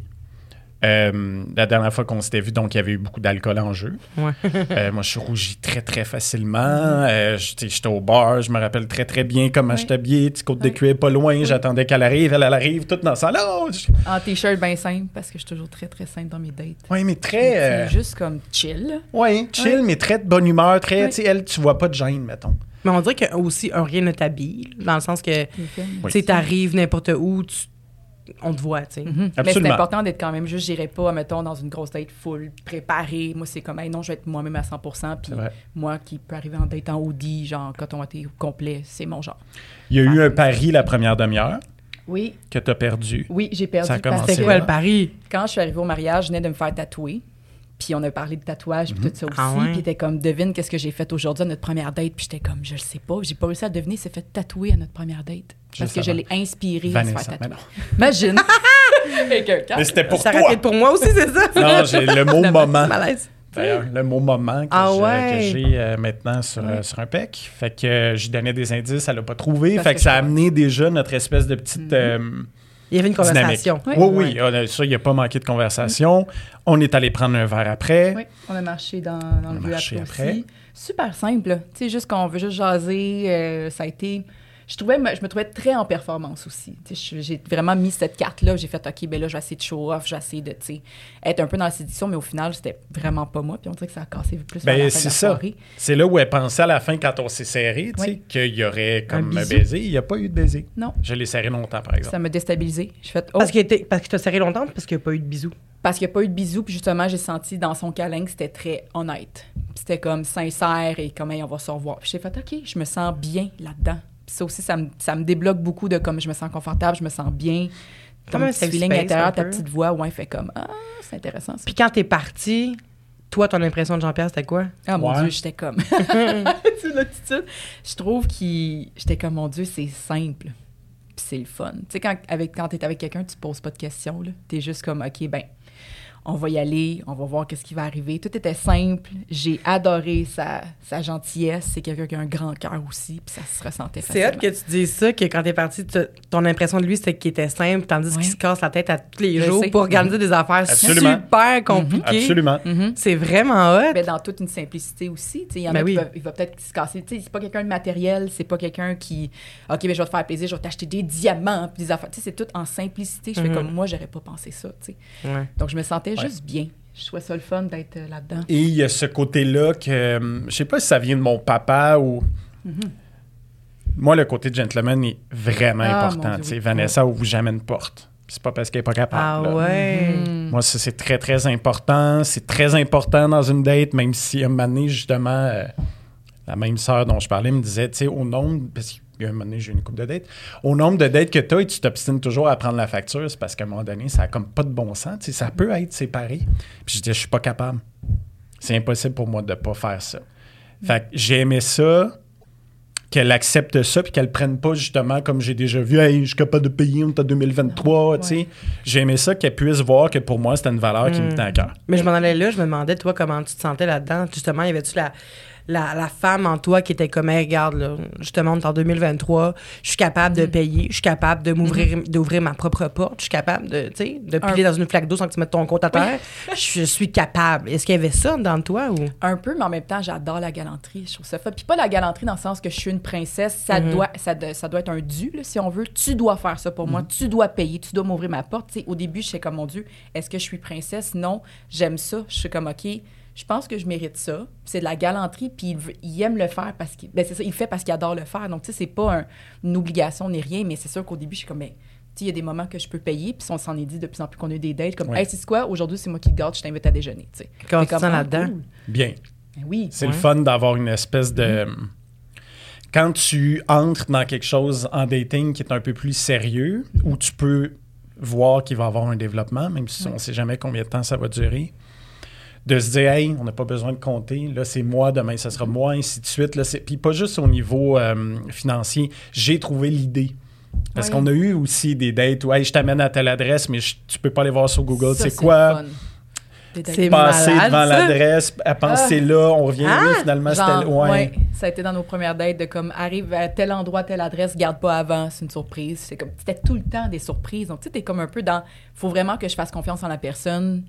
Euh, la dernière fois qu'on s'était vu, donc il y avait eu beaucoup d'alcool en jeu. Ouais. Euh, moi, je suis rougi très, très facilement. Euh, j'étais au bar, je me rappelle très, très bien comment Ouais. j'étais habillé. Petite côte de cuir pas loin. J'attendais qu'elle arrive. Elle, elle arrive, toute dans ça. Oh, je- En t-shirt bien simple, parce que je suis toujours très, très simple dans mes dates. ouais, mais très. euh, C'est juste comme chill. ouais, chill, Ouais. mais très de bonne humeur. Très, Ouais. tu sais, elle, tu vois pas de gêne, mettons. Mais on dirait que aussi un rien ne t'habille, dans le sens que, films. tu sais, t'arrives n'importe où, tu- on te voit, tu sais. Mhm. Mais c'est important d'être quand même juste, j'irai pas, mettons, dans une grosse date full préparée. Moi, c'est comme, hey, non, je vais être moi-même à 100% Puis moi qui peux arriver en date en Audi, genre, quand on été complet, c'est mon genre. Il y a eu un pari la première demi-heure? Oui, que tu as perdu. oui, j'ai perdu. Ça a commencé C'était quoi le pari? quand je suis arrivée au mariage, je venais de me faire tatouer. Puis on a parlé de tatouage, puis tout ça aussi. Ah ouais? Puis il était comme, devine qu'est-ce que j'ai fait aujourd'hui à notre première date. Puis j'étais comme, je le sais pas. J'ai pas réussi à le deviner. Il s'est fait tatouer à notre première date. Parce que je l'ai inspiré à se Vanessa. faire tatouer. Imagine! Mais c'était pour ça toi. pour moi aussi, c'est ça? Non, j'ai le mot moment. Malaise. D'ailleurs, le mot moment que Ah ouais. j'ai euh, maintenant sur, euh, sur un pec. Fait que euh, je lui donnais des indices, elle l'a pas trouvé. Parce fait que que ça a amené déjà notre espèce de petite euh, Il y avait une conversation. Oui. Oui, oui, on a- ça, il n'y a pas manqué de conversation. On est allé prendre un verre après. Oui, on a marché dans, dans On le marché après après. aussi. Super simple. là. Tu sais, juste qu'on veut juste jaser, euh, ça a été... Je, trouvais, je me trouvais très en performance aussi. Tu J'ai vraiment mis cette carte-là. J'ai fait, OK, ben là, je vais essayer de show off, je vais essayer de, tu être un peu dans la séduction, mais au final, c'était vraiment pas moi. Puis on dirait que ça a cassé plus Ben, c'est la ça. soirée. C'est là où elle pensait à la fin, quand on s'est serré, tu sais, Oui. qu'il y aurait comme un, bisou? baiser. Il n'y a pas eu de baiser. Non, Je l'ai serré longtemps, par exemple. ça m'a déstabilisée. Je fait, oh, Parce que t'es- parce que t'as serré longtemps, parce qu'il n'y a pas eu de bisous? Parce qu'il n'y a pas eu de bisous, puis justement, j'ai senti dans son câlin que c'était très honnête. Puis C'était comme sincère et comme, Hey, on va se revoir. Puis j'ai fait, OK, je me sens bien là-dedans. Puis ça aussi, ça me, ça me débloque beaucoup de comme je me sens confortable, je me sens bien. Comme Ton un petit feeling space, intérieur, ta petite voix, ouais, fait comme, ah, c'est intéressant ça. Puis quand t'es parti, toi, ton impression de Jean-Pierre, c'était quoi? Ah mon Ouais. Dieu, j'étais comme. c'est l'attitude. Je trouve qu'il. J'étais comme, mon Dieu, c'est simple. Puis c'est le fun. Tu sais, quand, avec, quand t'es avec quelqu'un, tu poses pas de questions. là. T'es juste comme, OK, ben, on va y aller, on va voir qu'est-ce qui va arriver. Tout était simple. J'ai adoré sa, sa gentillesse. C'est quelqu'un qui a un grand cœur aussi, puis ça se ressentait C'est facilement. hâte que tu dises ça, que quand t'es parti, ton impression de lui, c'était qu'il était simple, tandis Ouais. qu'il se casse la tête à tous les Je jours sais. pour organiser des affaires Absolument. super compliquées. Absolument. Mhm. C'est vraiment hot. Mais dans toute une simplicité aussi. Tu sais, Il y en Ben a qui peuvent- il va peut-être se casser. Tu sais, C'est pas quelqu'un de matériel, c'est pas quelqu'un qui. OK, ben, je vais te faire plaisir, je vais t'acheter des diamants, puis des affaires. Tu sais, C'est tout en simplicité. Je fais Mhm. comme moi, j'aurais pas pensé ça. tu sais. Ouais. Donc, je me sentais Ouais. juste bien. Je trouvais ça le fun d'être euh, là-dedans. Et il y a ce côté-là que, euh, je sais pas si ça vient de mon papa ou... Moi, le côté gentleman est vraiment Ah, important. Dieu, Tu sais, oui. Vanessa ouvre jamais une porte. C'est pas parce qu'elle est pas capable. Ah là. ouais. Mhm. Moi, ça, c'est très, très important. C'est très important dans une date, même si à un moment donné, justement, euh, la même sœur dont je parlais me disait, tu sais, au nombre, parce a un moment donné, j'ai une coupe de dates, au nombre de dates que tu as et tu t'obstines toujours à prendre la facture, c'est parce qu'à un moment donné, ça a comme pas de bon sens. Tu sais, ça peut être séparé. Puis je dis, je suis pas capable. C'est impossible pour moi de pas faire ça. Fait que j'ai aimé ça, qu'elle accepte ça, puis qu'elle prenne pas justement comme j'ai déjà vu, hey, je suis capable de payer, on est en 2023, tu sais. J'ai aimé ça qu'elle puisse voir que pour moi, c'était une valeur qui me tenait à cœur. Mais je m'en allais là, je me demandais, toi, comment tu te sentais là-dedans? Justement, y avait-tu la, la, la femme en toi qui était comme, Hey, regarde, là, justement, on est en 2023, je suis capable Mm. de payer, je suis capable de m'ouvrir, Mm-hmm. d'ouvrir ma propre porte, je suis capable de, tu sais, de piler dans une flaque d'eau sans que tu mettes ton compte à terre. je suis capable. Est-ce qu'il y avait ça dans toi ou? Un peu, mais en même temps, j'adore la galanterie. Je trouve ça fun. Puis pas la galanterie dans le sens que je suis une princesse. Ça, doit, ça, de- ça doit être un dû, là, si on veut. Tu dois faire ça pour moi. Tu dois payer. Tu dois m'ouvrir ma porte. Au début, je sais comme, mon Dieu, est-ce que je suis princesse? Non. J'aime ça. Je suis comme, OK, je pense que je mérite ça. C'est de la galanterie. Puis il, veut- il aime le faire parce qu'il... Ben, c'est ça, il fait parce qu'il adore le faire. Donc, tu sais, c'est pas un- une obligation ni rien, mais c'est sûr qu'au début, je suis comme, ben, tu sais, il y a des moments que je peux payer, puis on s'en est dit de plus en plus qu'on a eu des dates, comme, Ouais. hey, c'est quoi, aujourd'hui, c'est moi qui te garde, je t'invite à déjeuner, tu sais. Comment Fait tu comme, sens ah, là-dedans? cool. Bien. Ben oui. C'est Ouais. le fun d'avoir une espèce de. Quand tu entres dans quelque chose en dating qui est un peu plus sérieux, où tu peux voir qu'il va y avoir un développement, même si on ne sait jamais combien de temps ça va durer, de se dire, hey, on n'a pas besoin de compter, là, c'est moi, demain, ça sera moi, ainsi de suite. Là, c'est- Puis pas juste au niveau euh, financier, j'ai trouvé l'idée. Parce Oui. qu'on a eu aussi des dates où, hey, je t'amène à telle adresse, mais je- tu peux pas aller voir sur Google, c'est quoi? C'est Passer malade, devant l'adresse, à penser là, on revient, Ah! oui, finalement, c'était. Ouais. ouais, ça a été dans nos premières dates de comme arrive à tel endroit, telle adresse, garde pas avant, c'est une surprise. C'est comme c'était tout le temps des surprises. Donc tu sais, t'es comme un peu dans, faut vraiment que je fasse confiance en la personne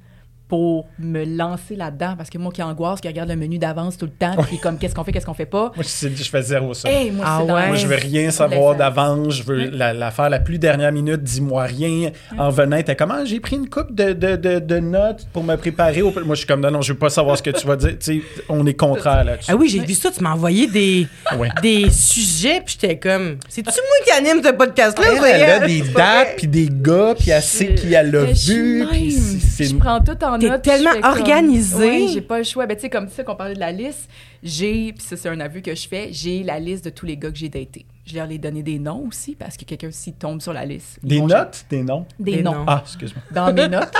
pour me lancer là-dedans parce que moi qui angoisse, qui regarde le menu d'avance tout le temps, puis comme qu'est-ce qu'on fait, qu'est-ce qu'on fait pas? Moi, je, sais- je fais zéro ça. Hey, moi, Ah ouais? Moi, je veux rien savoir d'avance. Je veux la, la faire la plus dernière minute. Dis-moi rien. En venant, t'es comment? J'ai pris une coupe de, de, de, de notes pour me préparer. au- Moi, je suis comme, non, non, je veux pas savoir ce que tu vas dire. Tu sais, on est contraire là-dessus. Ah oui, j'ai vu ça, tu m'as envoyé des, des sujets, puis j'étais comme, c'est-tu moi qui anime ce podcast-là? Elle, elle a des dates, puis des gars, puis elle sait qui elle a vu. Je prends tout en T'es note. puis tellement organisée. Ouais, j'ai pas le choix. Ben, tu sais, comme ça qu'on parlait de la liste, j'ai, puis ça, c'est un aveu que je fais, j'ai la liste de tous les gars que j'ai datés. Je leur ai donné des noms aussi, parce que quelqu'un, s'il tombe sur la liste. Des notes, des noms? Des, Des noms. noms. Ah, excuse-moi. Dans mes notes.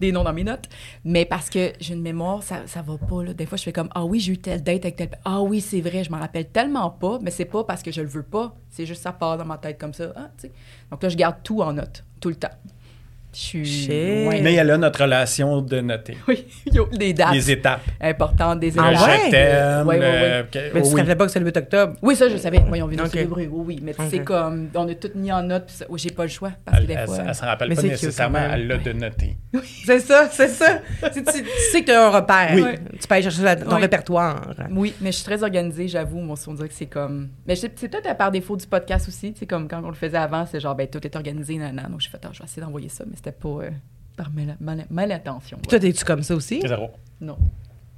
des, des noms dans mes notes. Mais parce que j'ai une mémoire, ça, ça va pas. Là. Des fois, je fais comme Ah oui, j'ai eu telle date avec telle. Ah oui, c'est vrai, je m'en rappelle tellement pas, mais c'est pas parce que je le veux pas. C'est juste ça part dans ma tête comme ça. Ah, tu sais. Donc là, je garde tout en note, tout le temps. Je suis. Ouais. Mais elle a notre relation de noter. Oui, les dates Les étapes. importantes, des Ah étapes. ouais? je t'aime. Ouais, que- Mais tu te oui. rappelais pas que c'est le 8 octobre? Oui, ça, je savais. Voyons, on vient de Ok. célébrer. Oui, oui. Mais tu Ok. sais, comme, on a tout mis en note, puis ça- oh, j'ai pas le choix. Parce que Elle, des elle, fois. elle se rappelle Mais pas c'est nécessairement, elle l'a de noter. C'est ça, c'est ça. tu, sais que tu as un repère. Oui. Tu peux aller chercher la- ton Oui. répertoire. Oui, mais je suis très organisée, j'avoue. Moi, on dirait que c'est comme. Mais c'est c'est peut-être à part défaut du podcast aussi. Tu sais, comme quand on le faisait avant, c'est genre, ben, tout est organisé, nanana. Donc, j'ai fait, ah, je vais essayer d'envoyer ça, mais c'était pas euh, par mal, mal. Toi, ouais. t'es-tu comme ça aussi? Zéro. Non.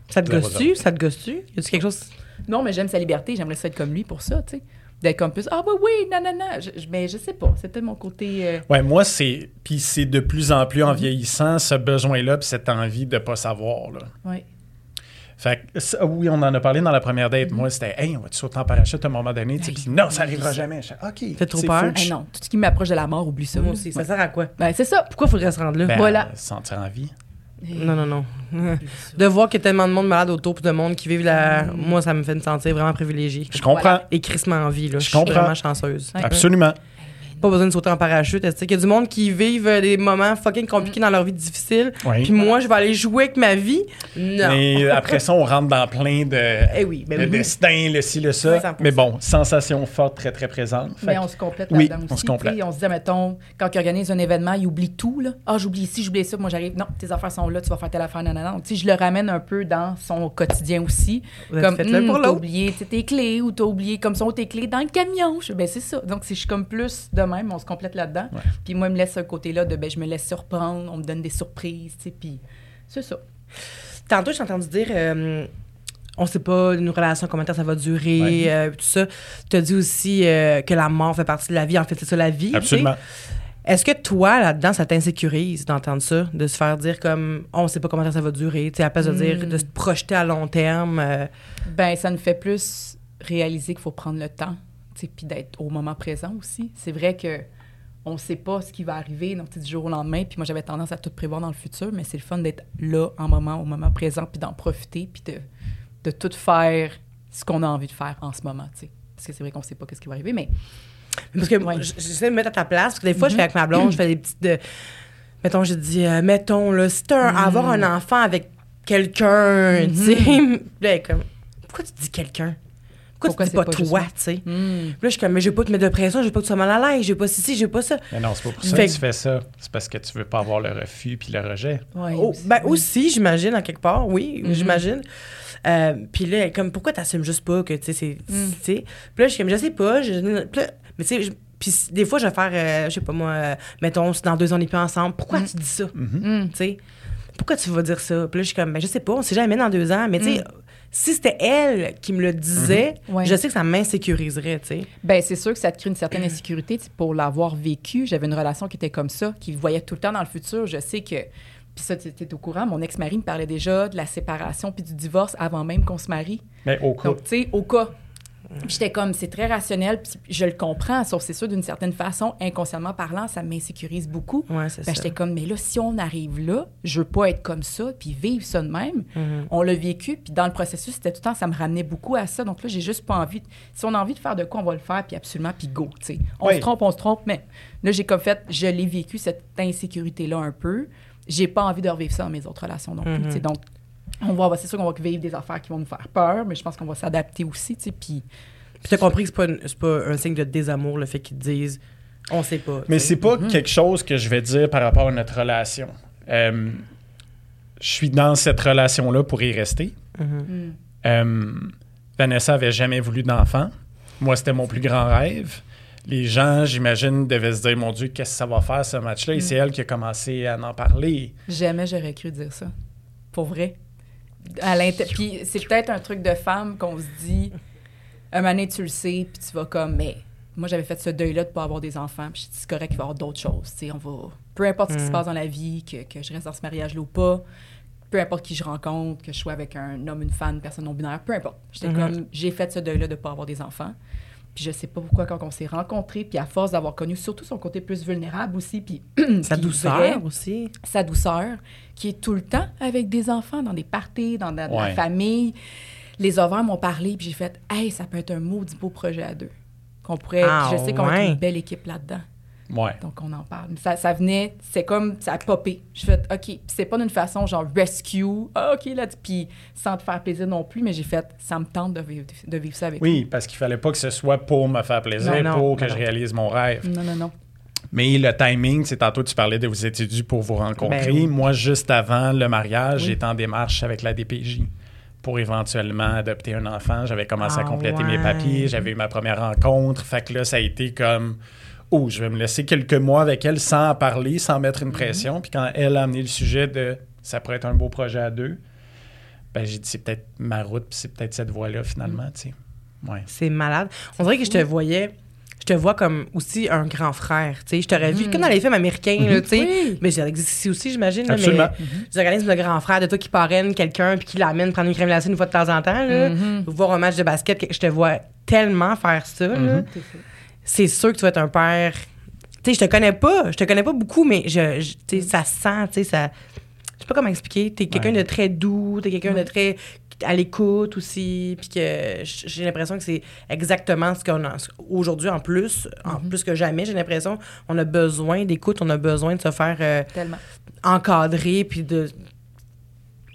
Ça te gosse-tu? Ça te gosse-tu? Y a-tu quelque chose? Non, mais j'aime sa liberté. J'aimerais ça être comme lui pour ça, tu sais. D'être comme plus, ah, oui, oui, nanana. Je, je- mais je sais pas. C'était mon côté. euh, Ouais, moi, c'est. Puis c'est de plus en plus Mhm. en vieillissant, ce besoin-là, puis cette envie de pas savoir, là. ouais. Fait que, ça, oui, on en a parlé dans la première date. Moi, c'était, hey, on va-tu sauter en parachute à un moment donné? Hey, Puis non, ça oui, arrivera ça. jamais. OK. Fait trop c'est peur? fou. Ah non, tout ce qui m'approche de la mort, oublie ça. Moi aussi. Ça sert à quoi? Ben, c'est ça. Pourquoi faudrait se rendre là? Ben, Voilà. Se sentir en vie. Non, non, non. De voir qu'il y a tellement de monde malade autour, puis de monde qui vivent la. Moi, ça me fait me sentir vraiment privilégiée. Je comprends. Et crissement en vie, là. Je suis comprends. vraiment chanceuse. Ouais. Absolument. Pas besoin de sauter en parachute. Tu sais, qu'il y a du monde qui vivent euh, des moments fucking compliqués dans leur vie difficile. Oui. Puis moi, je vais aller jouer avec ma vie? Non. Mais après ça, on rentre dans plein de. Eh oui, ben le oui. destin, le ci, le ça. 100%. Mais bon, sensation forte, très, très présente. Fait Mais on se complète Oui, là-dedans on aussi. se complète. tu sais, On se dit, mettons, quand il organise un événement, il oublie tout. Là. Ah, j'oublie ici, j'oublie ça, moi j'arrive. Non, tes affaires sont là, tu vas faire telle affaire, nanana. Donc, tu sais, je le ramène un peu dans son quotidien aussi. Vous Comme, Hum, pour t'as oublié tu tes clés ou t'as oublié comme sont tes clés dans le camion. Je, ben, c'est ça. Donc, c'est- je suis comme plus de même, on se complète là-dedans. Ouais. Puis moi, il me laisse ce côté-là de, ben, je me laisse surprendre, on me donne des surprises, tu sais, puis c'est ça. Tantôt, j'ai entendu dire, euh, on sait pas, une relation, combien de temps ça va durer, Ouais. euh, tout ça. Tu as dit aussi euh, que la mort fait partie de la vie. En fait, c'est ça la vie. tu sais. Absolument. Est-ce que toi, là-dedans, ça t'insécurise d'entendre ça, de se faire dire comme, on sait pas combien de temps ça va durer, tu sais, à place de dire, Hmm. de se projeter à long terme. euh, Ben, ça nous fait plus réaliser qu'il faut prendre le temps, puis d'être au moment présent aussi. C'est vrai que on sait pas ce qui va arriver donc, du jour au lendemain, puis moi, j'avais tendance à tout prévoir dans le futur, mais c'est le fun d'être là, en moment, au moment présent, puis d'en profiter, puis de, de tout faire ce qu'on a envie de faire en ce moment. Parce que c'est vrai qu'on sait pas ce qui va arriver, mais Parce que Ouais. j'essaie de me mettre à ta place, parce que des fois, je fais avec ma blonde, je fais des petites. De... Mettons, je dis, euh, mettons, là, si t'as un- avoir un enfant avec quelqu'un, tu sais. Elle est comme, pourquoi tu dis quelqu'un? Pourquoi, Pourquoi tu dis c'est pas, toi, tu sais? hmm, Puis là, je suis comme, mais je veux pas te mettre de pression, je veux pas que tu sois mal à l'aise, je veux pas ceci, je veux pas ça. Mais non, c'est pas pour ça Fait que tu fais ça. C'est parce que tu veux pas avoir le refus puis le rejet. ouais, Oh, aussi. ben aussi, j'imagine, à quelque part, oui, Mhm. j'imagine. Euh, puis là, comme, pourquoi t'assumes juste pas que, tu sais, c'est. Mm. tu sais? Puis là, je suis comme, je sais pas. Je, puis là, mais tu sais, je- puis des fois, je vais faire, euh, je sais pas moi, euh, mettons, dans deux ans, on n'est plus ensemble, pourquoi Mm. tu dis ça? Hmm, Tu sais? Pourquoi tu vas dire ça? Puis là, je suis comme, ben, je sais pas, on sait jamais dans deux ans, mais tu sais, Mm. Si c'était elle qui me le disait, Ouais. je sais que ça m'insécuriserait, tu sais. Ben, c'est sûr que ça te crée une certaine insécurité. Pour l'avoir vécu, j'avais une relation qui était comme ça, qui voyait tout le temps dans le futur. Je sais que. Puis ça, tu es au courant, mon ex-mari me parlait déjà de la séparation puis du divorce avant même qu'on se marie. Mais au cas. Donc, tu sais, au cas. J'étais comme, c'est très rationnel, puis je le comprends, sauf c'est sûr, d'une certaine façon, inconsciemment parlant, ça m'insécurise beaucoup. Ouais, c'est Ben, j'étais comme, mais là, si on arrive là, je veux pas être comme ça, puis vivre ça de même. Mhm. On l'a vécu, puis dans le processus, c'était tout le temps, ça me ramenait beaucoup à ça. Donc là, j'ai juste pas envie. de- Si on a envie de faire de quoi, on va le faire, puis absolument, puis go, tu sais. On Oui. se trompe, on se trompe, mais là, j'ai comme fait, je l'ai vécu, cette insécurité-là un peu. J'ai pas envie de revivre ça dans mes autres relations non plus, Mhm. sais. Donc, on va, c'est sûr qu'on va vivre des affaires qui vont nous faire peur, mais je pense qu'on va s'adapter aussi, tu sais, puis... Puis t'as compris que c'est pas, une- c'est pas un signe de désamour, le fait qu'ils te disent, on sait pas. Mais c'est pas Mhm. quelque chose que je vais dire par rapport à notre relation. Euh, je suis dans cette relation-là pour y rester. Mhm. hmm. Euh, Vanessa avait jamais voulu d'enfant. Moi, c'était mon plus grand rêve. Les gens, j'imagine, devaient se dire Mon Dieu, qu'est-ce que ça va faire ce match-là? Et c'est elle qui a commencé à en parler. Jamais j'aurais cru dire ça. Pour vrai. À Puis c'est peut-être un truc de femme qu'on se dit, un moment donné, tu le sais, puis tu vas comme, mais moi, j'avais fait ce deuil-là de pas avoir des enfants, puis c'est correct, il va y avoir d'autres choses. on va... Peu importe ce qui se Mm. passe dans la vie, que, que je reste dans ce mariage-là ou pas, peu importe qui je rencontre, que je sois avec un homme, une femme, une personne non-binaire, peu importe. J'étais Mhm. comme, j'ai fait ce deuil-là de pas avoir des enfants. Puis je sais pas pourquoi, quand on s'est rencontrés, puis à force d'avoir connu surtout son côté plus vulnérable aussi, puis Sa douceur vrai, aussi. sa douceur, qui est tout le temps avec des enfants, dans des parties, dans la, famille. Les ovaires m'ont parlé, puis j'ai fait Hey, ça peut être un maudit beau projet à deux. Qu'on pourrait. Ah, je sais qu'on ouais. est une belle équipe là-dedans. Ouais. Donc, on en parle. Ça, ça venait, c'est comme, ça a popé. Je fait, OK. Puis c'est pas d'une façon genre rescue. Ah, OK, là. Puis sans te faire plaisir non plus, mais j'ai fait, ça me tente de vivre, de vivre ça avec Oui, parce qu'il fallait pas que ce soit pour me faire plaisir, Non, non, pour que non, je réalise mon rêve. Non, non, non. Mais le timing, c'est tantôt tu parlais de vous étiez dû pour vous rencontrer. Ben oui. Moi, juste avant le mariage, Oui. j'étais en démarche avec la DPJ pour éventuellement adopter un enfant. J'avais commencé à Ah compléter ouais. mes papiers, j'avais eu ma première rencontre. Fait que là, ça a été comme oh, je vais me laisser quelques mois avec elle sans en parler, sans mettre une Mhm. pression. Puis quand elle a amené le sujet de ça pourrait être un beau projet à deux, ben j'ai dit c'est peut-être ma route, puis c'est peut-être cette voie-là finalement, tu sais. Ouais. C'est malade. On dirait que je te voyais, je te vois comme aussi un grand frère. Tu sais, je t'aurais vu comme dans les films américains, là, tu sais. Oui. Mais ça existe ici aussi, j'imagine. Absolument. Mais organismes de grand frère, de toi qui parraine quelqu'un puis qui l'amène prendre une crème glacée une fois de temps en temps, là, voir un match de basket, que- je te vois tellement faire ça. là. C'est sûr que tu vas être un père. Tu sais, je te connais pas, je te connais pas beaucoup, mais je, je- tu sais, ça se sent, tu sais, ça. Je sais pas comment expliquer. T'es quelqu'un Ouais. de très doux, t'es quelqu'un de très à l'écoute aussi, puis que j'ai l'impression que c'est exactement ce qu'on a aujourd'hui en plus, en plus que jamais. J'ai l'impression on a besoin d'écoute, on a besoin de se faire euh, encadrer, puis de,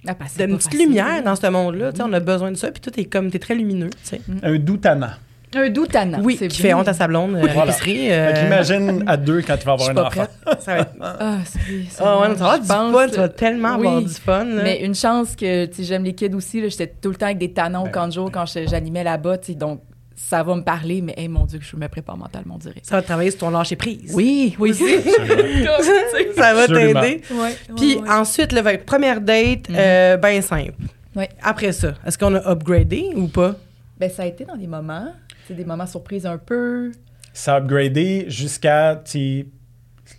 Ah, de une petite facile. lumière dans ce monde-là. Tu sais, On a besoin de ça, puis tout est comme t'es très lumineux. tu sais. Un doux tannant. Un doux tannant. Oui, c'est qui bien. fait honte à sa blonde euh, Voilà. l'épicerie. euh, Fait qu'imagine à deux quand tu vas avoir un enfant. Ça va être- Ah, c'est c'est Ah ouais, bon, tu vas du tu là. tellement avoir du fun. là. Mais une chance que tu j'aime les kids aussi. là, J'étais tout le temps avec des tannants au Ben de jour quand j'animais là-bas. tu Donc, ça va me parler, mais hey, mon Dieu, que je me prépare mentalement, on dirait. Ça va travailler sur ton lâcher prise. Oui, oui. ça va t'aider. Ouais, Puis ouais, ouais. ensuite, là, fait, première date, Mhm. euh, ben simple. Ouais. Après ça, est-ce qu'on a upgradé ou pas? Ben, ça a été dans des moments, sais, des moments surprises un peu. Ça a upgradé jusqu'à.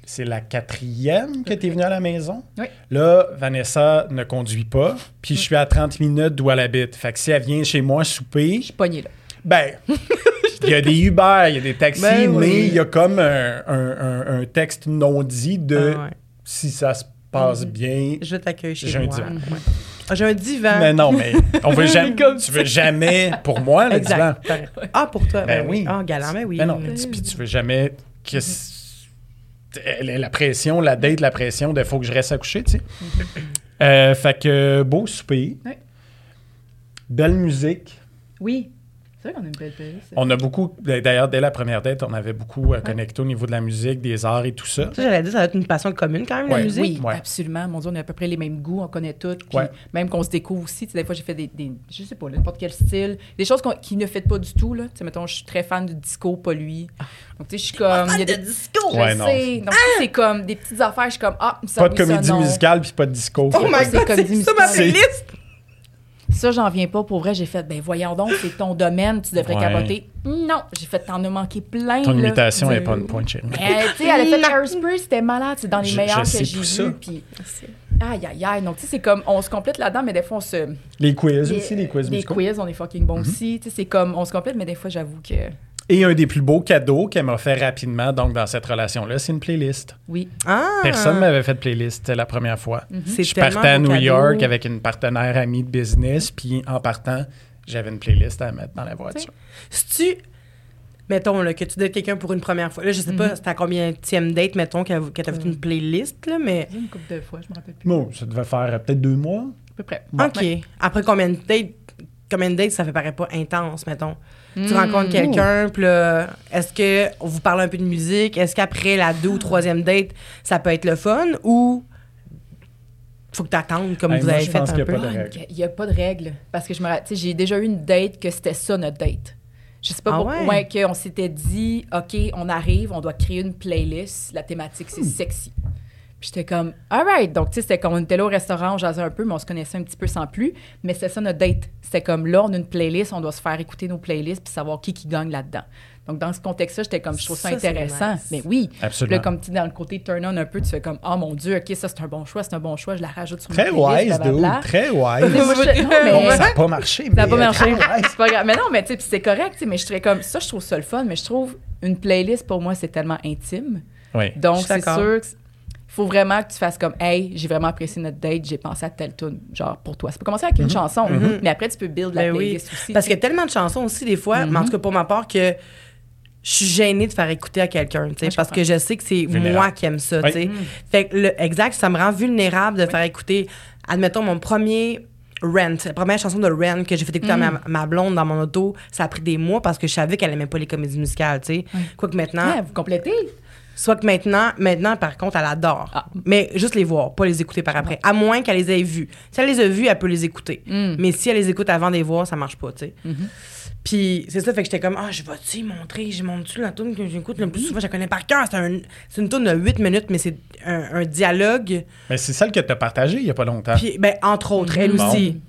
C'est la quatrième que tu es venue à la maison. Oui. Là, Vanessa ne conduit pas, puis je suis à 30 minutes d'où elle habite. Fait que si elle vient chez moi souper, Je suis pognée là. ben, il y a des Uber, il y a des taxis, Ben oui. mais il y a comme un, un- un- un texte non dit de Ah ouais. si ça se passe bien. Je t'accueille chez moi. divan. Ouais. Ah, J'ai un divan. Mais non, mais on veut jamais. tu veux jamais, pour moi, le divan. Exact. Ah, pour toi. Ben, Ben oui. oui. Ah, galant, ben oui. Mais non, mais tu- puis tu veux jamais que c- la la pression, la date, la pression de faut que je reste à coucher, tu sais. Euh, fait que beau souper. Ouais. Belle musique. Oui. C'est vrai qu'on a une belle playlist. On a beaucoup, d'ailleurs, dès la première date, on avait beaucoup euh, connecté au niveau de la musique, des arts et tout ça. Ça, j'allais dire, ça va être une passion commune quand même, la musique. Oui, Ouais. absolument. Mon Dieu, on a à peu près les mêmes goûts, on connaît tout. Puis Ouais. même qu'on se découvre aussi. Tu sais, des fois, j'ai fait des, des- je sais pas, n'importe quel style. Des choses qu'on- qui ne fait pas du tout. Là. Tu sais, mettons, je suis très fan du disco, pas lui. Donc, tu sais, je suis comme. il y a des disco! Je Ouais, non. sais. Donc, c'est comme des petites affaires. Je suis comme, ah, ça Pas de oui, comédie musicale puis pas de disco. Oh my c'est god, comédie c'est ça ma playlist! Ça, j'en viens pas. Pour vrai, j'ai fait, ben voyons donc, c'est ton domaine, tu devrais Ouais. capoter. Non, j'ai fait, t'en as manqué plein. Ton là. imitation n'est Du- pas une point chérie. Euh, tu sais, elle a fait. Hairspray, c'était malade. C'est dans les Je- meilleurs je que j'ai vus. Puis, aïe, aïe, aïe. Donc, tu sais, c'est comme, on se complète là-dedans, mais des fois, on se. Les quiz aussi, les quiz Les musicaux. quiz, on est fucking bons aussi. Tu sais, c'est comme, on se complète, mais des fois, j'avoue que. Et un des plus beaux cadeaux qu'elle m'a fait rapidement, donc dans cette relation-là, c'est une playlist. Oui. Ah! Personne ne m'avait fait de playlist, la première fois. C'est Je tellement partais à New cadeau. York avec une partenaire amie de business, puis en partant, j'avais une playlist à mettre dans la voiture. Si tu. Mettons là, que tu dates quelqu'un pour une première fois. Là, je sais pas, c'était à combien de date, mettons, que, que t'as fait une playlist, là, mais. Une couple de fois, je me rappelle plus. Bon, ça devait faire euh, peut-être deux mois. À peu près. OK. Après combien de dates, combien de dates ça fait paraît pas intense, mettons? Tu Mm. rencontres quelqu'un, puis là, est-ce que on vous parle un peu de musique? Est-ce qu'après la deux ou troisième date, ça peut être le fun ou faut que t'attendes comme Hey, vous moi, avez je fait pense un qu'il y a peu? pas de règle. Il n'y a pas de règle. Parce que je me rappelle, tu sais, j'ai déjà eu une date que c'était ça, notre date. Je sais pas Ah pourquoi, ouais? qu'on s'était dit, OK, on arrive, on doit créer une playlist. La thématique, c'est sexy. Puis j'étais comme, all right. Donc, tu sais, c'était comme on était là au restaurant, on jasait un peu, mais on se connaissait un petit peu sans plus. Mais c'était ça notre date. C'était comme là, on a une playlist, on doit se faire écouter nos playlists puis savoir qui qui gagne là-dedans. Donc, dans ce contexte-là, j'étais comme, je trouve ça, Ça, c'est intéressant. nice. Mais oui. Absolument. Puis Là, comme tu dans le côté turn-on un peu, tu fais comme, oh mon Dieu, OK, ça, c'est un bon choix, c'est un bon choix, je la rajoute sur Très ma playlist, wise, dude. Très wise. Mais- Bon, ça n'a pas marché. ça n'a pas marché. très wise. C'est pas grave. Mais non, mais tu sais, c'est correct, tu sais, mais je serais comme ça, je trouve ça le fun, mais je trouve une playlist pour moi, c'est tellement intime. Oui. Donc, c'est sûr qu'il faut vraiment que tu fasses comme, hey, j'ai vraiment apprécié notre date, j'ai pensé à telle tune, genre pour toi. Ça peut commencer avec une chanson, mais après, tu peux build la Ben oui. playlist aussi. Parce qu'il y a tellement de chansons aussi, des fois, mais en tout cas pour ma part, que je suis gênée de faire écouter à quelqu'un, tu sais, parce comprends. que je sais que c'est Vulnérable. moi qui aime ça, tu sais. Oui. Fait que le, exact, ça me rend vulnérable de faire écouter, admettons, mon premier Rent, la première chanson de Rent que j'ai fait écouter à ma, ma blonde dans mon auto, ça a pris des mois parce que je savais qu'elle aimait pas les comédies musicales, tu sais. Quoique maintenant, Ouais, vous complétez? Soit que maintenant, maintenant, par contre, elle adore. Ah. Mais juste les voir, pas les écouter par après. À moins qu'elle les ait vues. Si elle les a vues, elle peut les écouter. Mm. Mais si elle les écoute avant de les voir, ça marche pas, tu sais. Mm-hmm. Puis c'est ça, fait que j'étais comme, ah, je vais-tu y montrer? J'ai montré la tune que j'écoute? Le plus souvent, je la connais par cœur. C'est un- c'est une tune de 8 minutes, mais c'est un, un dialogue. Mais c'est celle que tu as partagée il y a pas longtemps. Puis, ben, entre autres, elle Bon. aussi.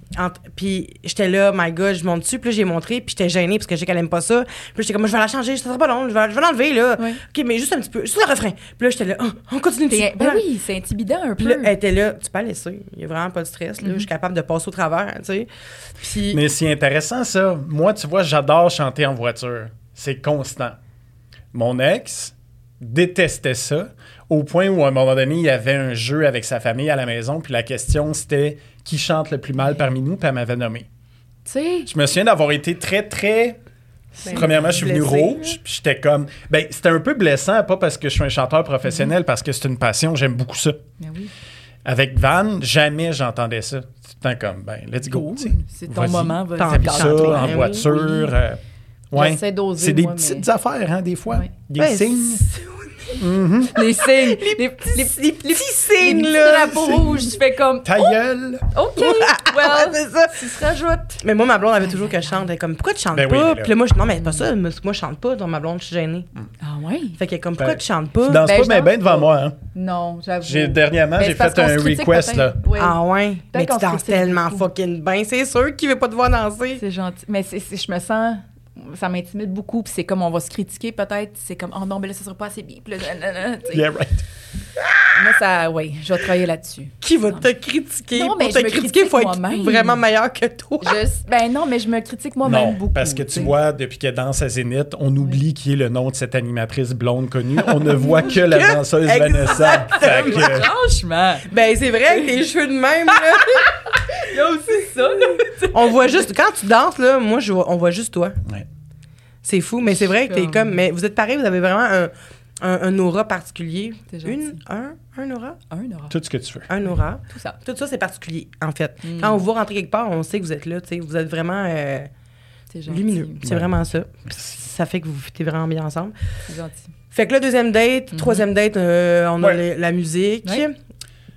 Puis j'étais là, my God, je monte dessus. Puis là, j'ai montré, puis j'étais gênée parce que je sais qu'elle aime pas ça. Puis là, j'étais comme, je vais la changer, ça sera pas long, je vais, je vais l'enlever, là. Ouais. OK, mais juste un petit peu, juste le refrain. Puis là, j'étais là, Ah, on continue dessus. Ben oui, c'est intimidant un Puis peu. là, elle était là, tu peux la laisser. Il y a vraiment pas de stress, là. Je suis capable de passer au travers, tu sais. Puis. Mais c'est intéressant, ça. Moi, tu vois, j'adore chanter en voiture. C'est constant. Mon ex détestait ça, au point où, à un moment donné, il y avait un jeu avec sa famille à la maison, puis la question, c'était qui chante le plus mal parmi nous, puis elle m'avait nommé. Tu sais, Je me souviens d'avoir été très, très... Ben, Premièrement, je suis venu rouge, puis j'étais comme... Ben, c'était un peu blessant, pas parce que je suis un chanteur professionnel, parce que c'est une passion, j'aime beaucoup ça. ben oui. Avec Van, jamais j'entendais ça. C'est tout le temps comme, ben, let's go. C'est ton moment. vas-y. Ça en hein, oui, voiture. euh, ouais. C'est des moi, petites mais- affaires, hein, des fois. Ouais. Des Ben, signes. C'est- Les signes. Les, les, Les petits signes, là. drapeaux rouges. Je fais comme, Ta gueule. OK, well, c'est ça. ça se rajoute. Mais moi, ma blonde avait toujours que je chante. Elle est comme, pourquoi tu chantes Ben pas? mais là- Puis là, moi, je non, mais c'est pas ça. Moi, je chante pas. Donc, ma blonde, je suis gênée. Ah ouais? Fait qu'elle est comme, pourquoi Ben, tu chantes pas? Tu danses Ben, pas je bien ben devant pas. moi. Hein? Non, j'avoue. J'ai, dernièrement, Ben, j'ai fait un request. Là. Ah ouais? Mais tu se danses tellement fucking bien. C'est sûr qu'il veut pas te voir danser. C'est gentil. Mais je me sens. Ça m'intimide beaucoup. Puis c'est comme on va se critiquer peut-être. C'est comme, oh non, mais là, ça sera pas assez bien. Puis là, nanana, tu sais. Yeah, right. Moi, ça, oui, je vais travailler là-dessus. Qui va te critiquer? Non, Pour mais te je me critiquer, il faut être vraiment meilleur que toi. Je, ben non, mais je me critique moi-même Non, beaucoup. parce que tu sais. vois, depuis qu'elle danse à Zénith, on oublie qui est le nom de cette animatrice blonde connue. On ne voit que la Que- danseuse Vanessa. Que- Franchement. Ben, c'est vrai que tes cheveux de même, là. Il y a aussi ça, là. on voit juste, quand tu danses, là, moi, je vois- on voit juste toi. Ouais. C'est fou, mais c'est vrai que t'es Comme- comme, mais vous êtes pareil, vous avez vraiment un, un, un aura particulier. T'es gentil. Une, un, un aura? Un aura. Tout ce que tu veux. Un aura. Tout ça. Tout ça, c'est particulier, en fait. Mm. Quand on vous voit rentrer quelque part, on sait que vous êtes là, tu sais. Vous êtes vraiment euh, lumineux. C'est Ouais. vraiment ça. Ça fait que vous fitez vraiment bien ensemble. C'est gentil. Fait que là, deuxième date, troisième date, euh, on a Ouais. la musique. Ouais.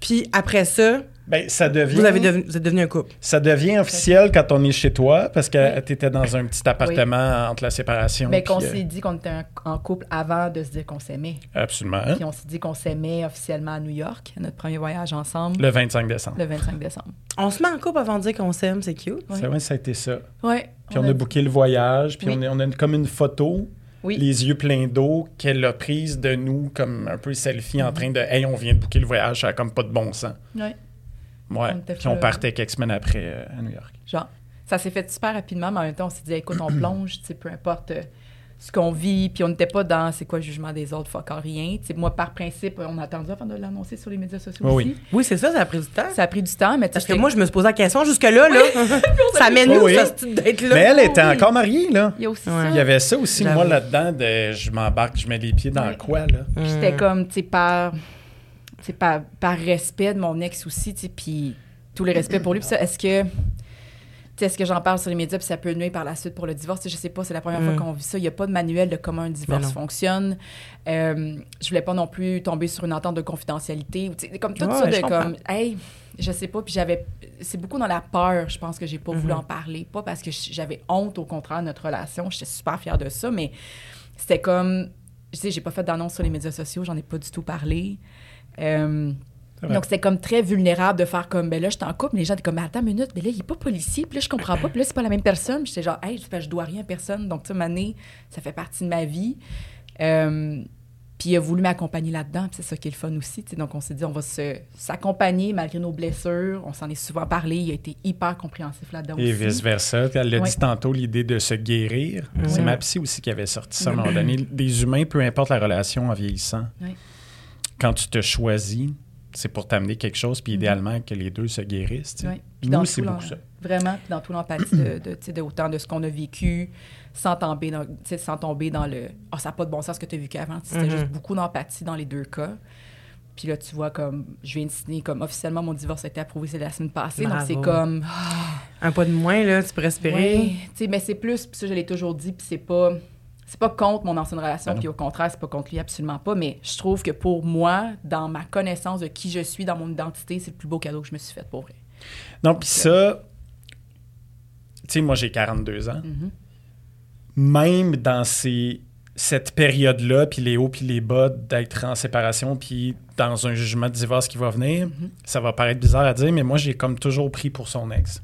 Puis après ça, Ben, ça devient, vous, avez devenu, vous êtes devenu un couple. ça devient officiel quand on est chez toi parce que tu étais dans un petit appartement entre la séparation. Mais qu'on euh, s'est dit qu'on était un- en couple avant de se dire qu'on s'aimait. Absolument. Puis on s'est dit qu'on s'aimait officiellement à New York, notre premier voyage ensemble, Le 25 décembre. le 25 décembre. On se met en couple avant de dire qu'on s'aime, c'est cute. Ouais. C'est vrai, ça a été ça. Ouais. Puis on, a, booké le voyage, puis Oui. on, a, on a comme une photo, Oui. les yeux pleins d'eau, qu'elle a prise de nous, comme un peu selfie Mhm. en train de Hey, on vient de booker le voyage, ça a comme pas de bon sens. Ouais. Ouais. On Puis on là. partait quelques semaines après euh, à New York. Genre, ça s'est fait super rapidement, mais en même temps, on s'est dit, écoute, on plonge, tu sais, peu importe euh, ce qu'on vit, puis on n'était pas dans c'est quoi le jugement des autres, fuck rien. Tu sais, moi, par principe, on a attendu avant de l'annoncer sur les médias sociaux Oui, aussi. oui. Oui, c'est ça, ça a pris du temps. Ça a pris du temps, mais tu Parce sais, que moi, je me suis posé la question jusque-là, là. ça mène où, oui. ça, cette petite date-là? Mais elle était oui. encore mariée, là. il y a aussi Ouais. ça. Il y avait ça aussi, J'avoue. moi, là-dedans, de je m'embarque, je mets les pieds dans Ouais. quoi, là? Puis C'était comme, tu sais, par, sais, par, par respect de mon ex aussi, tu sais, puis tout le respect pour lui. Ça, est-ce que, est-ce que j'en parle sur les médias, puis ça peut nuire par la suite pour le divorce? Je sais pas, c'est la première Mm. fois qu'on vit ça. Il n'y a pas de manuel de comment un divorce Ben fonctionne. Euh, je voulais pas non plus tomber sur une entente de confidentialité. Comme tout Ouais, ça de comprends. comme, hey, je sais pas, puis j'avais. C'est beaucoup dans la peur, je pense, que j'ai pas voulu Mhm. en parler. Pas parce que j'avais honte, au contraire, de notre relation. J'étais super fière de ça, mais c'était comme. Je sais, j'ai pas fait d'annonce sur les médias sociaux, j'en ai pas du tout parlé. Euh, C'est donc, c'était comme très vulnérable de faire comme, ben là, je suis en couple, mais les gens étaient comme, mais attends une minute, mais là, il est pas policier, puis là, je comprends pas, puis là, c'est pas la même personne. Puis j'étais genre, hey, je dois rien à personne. Donc, tu sais, Mané, ça fait partie de ma vie. Euh, puis il a voulu m'accompagner là-dedans, puis c'est ça qui est le fun aussi. Donc, on s'est dit, on va se- s'accompagner malgré nos blessures. On s'en est souvent parlé. Il a été hyper compréhensif là-dedans Et vice-versa. Elle l'a Ouais. dit tantôt, l'idée de se guérir. C'est ma psy aussi qui avait sorti ça à un moment donné. Des humains, peu importe la relation en vieillissant, Ouais. Quand tu te choisis, c'est pour t'amener quelque chose, puis idéalement que les deux se guérissent. Ouais. Puis dans Nous, tout c'est beaucoup ça. Vraiment, puis dans tout l'empathie de, de, tu sais, de autant de ce qu'on a vécu, sans tomber dans, tu sais, sans tomber dans le « Ah, ça n'a pas de bon sens ce que tu as vécu avant ». C'était Mhm. juste beaucoup d'empathie dans les deux cas. Puis là, tu vois, comme, je viens de signer, comme, officiellement, mon divorce a été approuvé, c'est la semaine passée. Donc, c'est comme, Un pas de moins, là, tu peux respirer. Ouais, tu sais, mais c'est plus, puis ça, je l'ai toujours dit, puis c'est pas, c'est pas contre mon ancienne relation, Ben puis au contraire, c'est pas contre lui, absolument pas, mais je trouve que pour moi, dans ma connaissance de qui je suis, dans mon identité, c'est le plus beau cadeau que je me suis fait, pour vrai. Non, puis ça, tu sais, moi, j'ai 42 ans. Mhm. Même dans ces, cette période-là, puis les hauts puis les bas d'être en séparation, puis dans un jugement de divorce qui va venir, Mhm. ça va paraître bizarre à dire, mais moi, j'ai comme toujours pris pour son ex.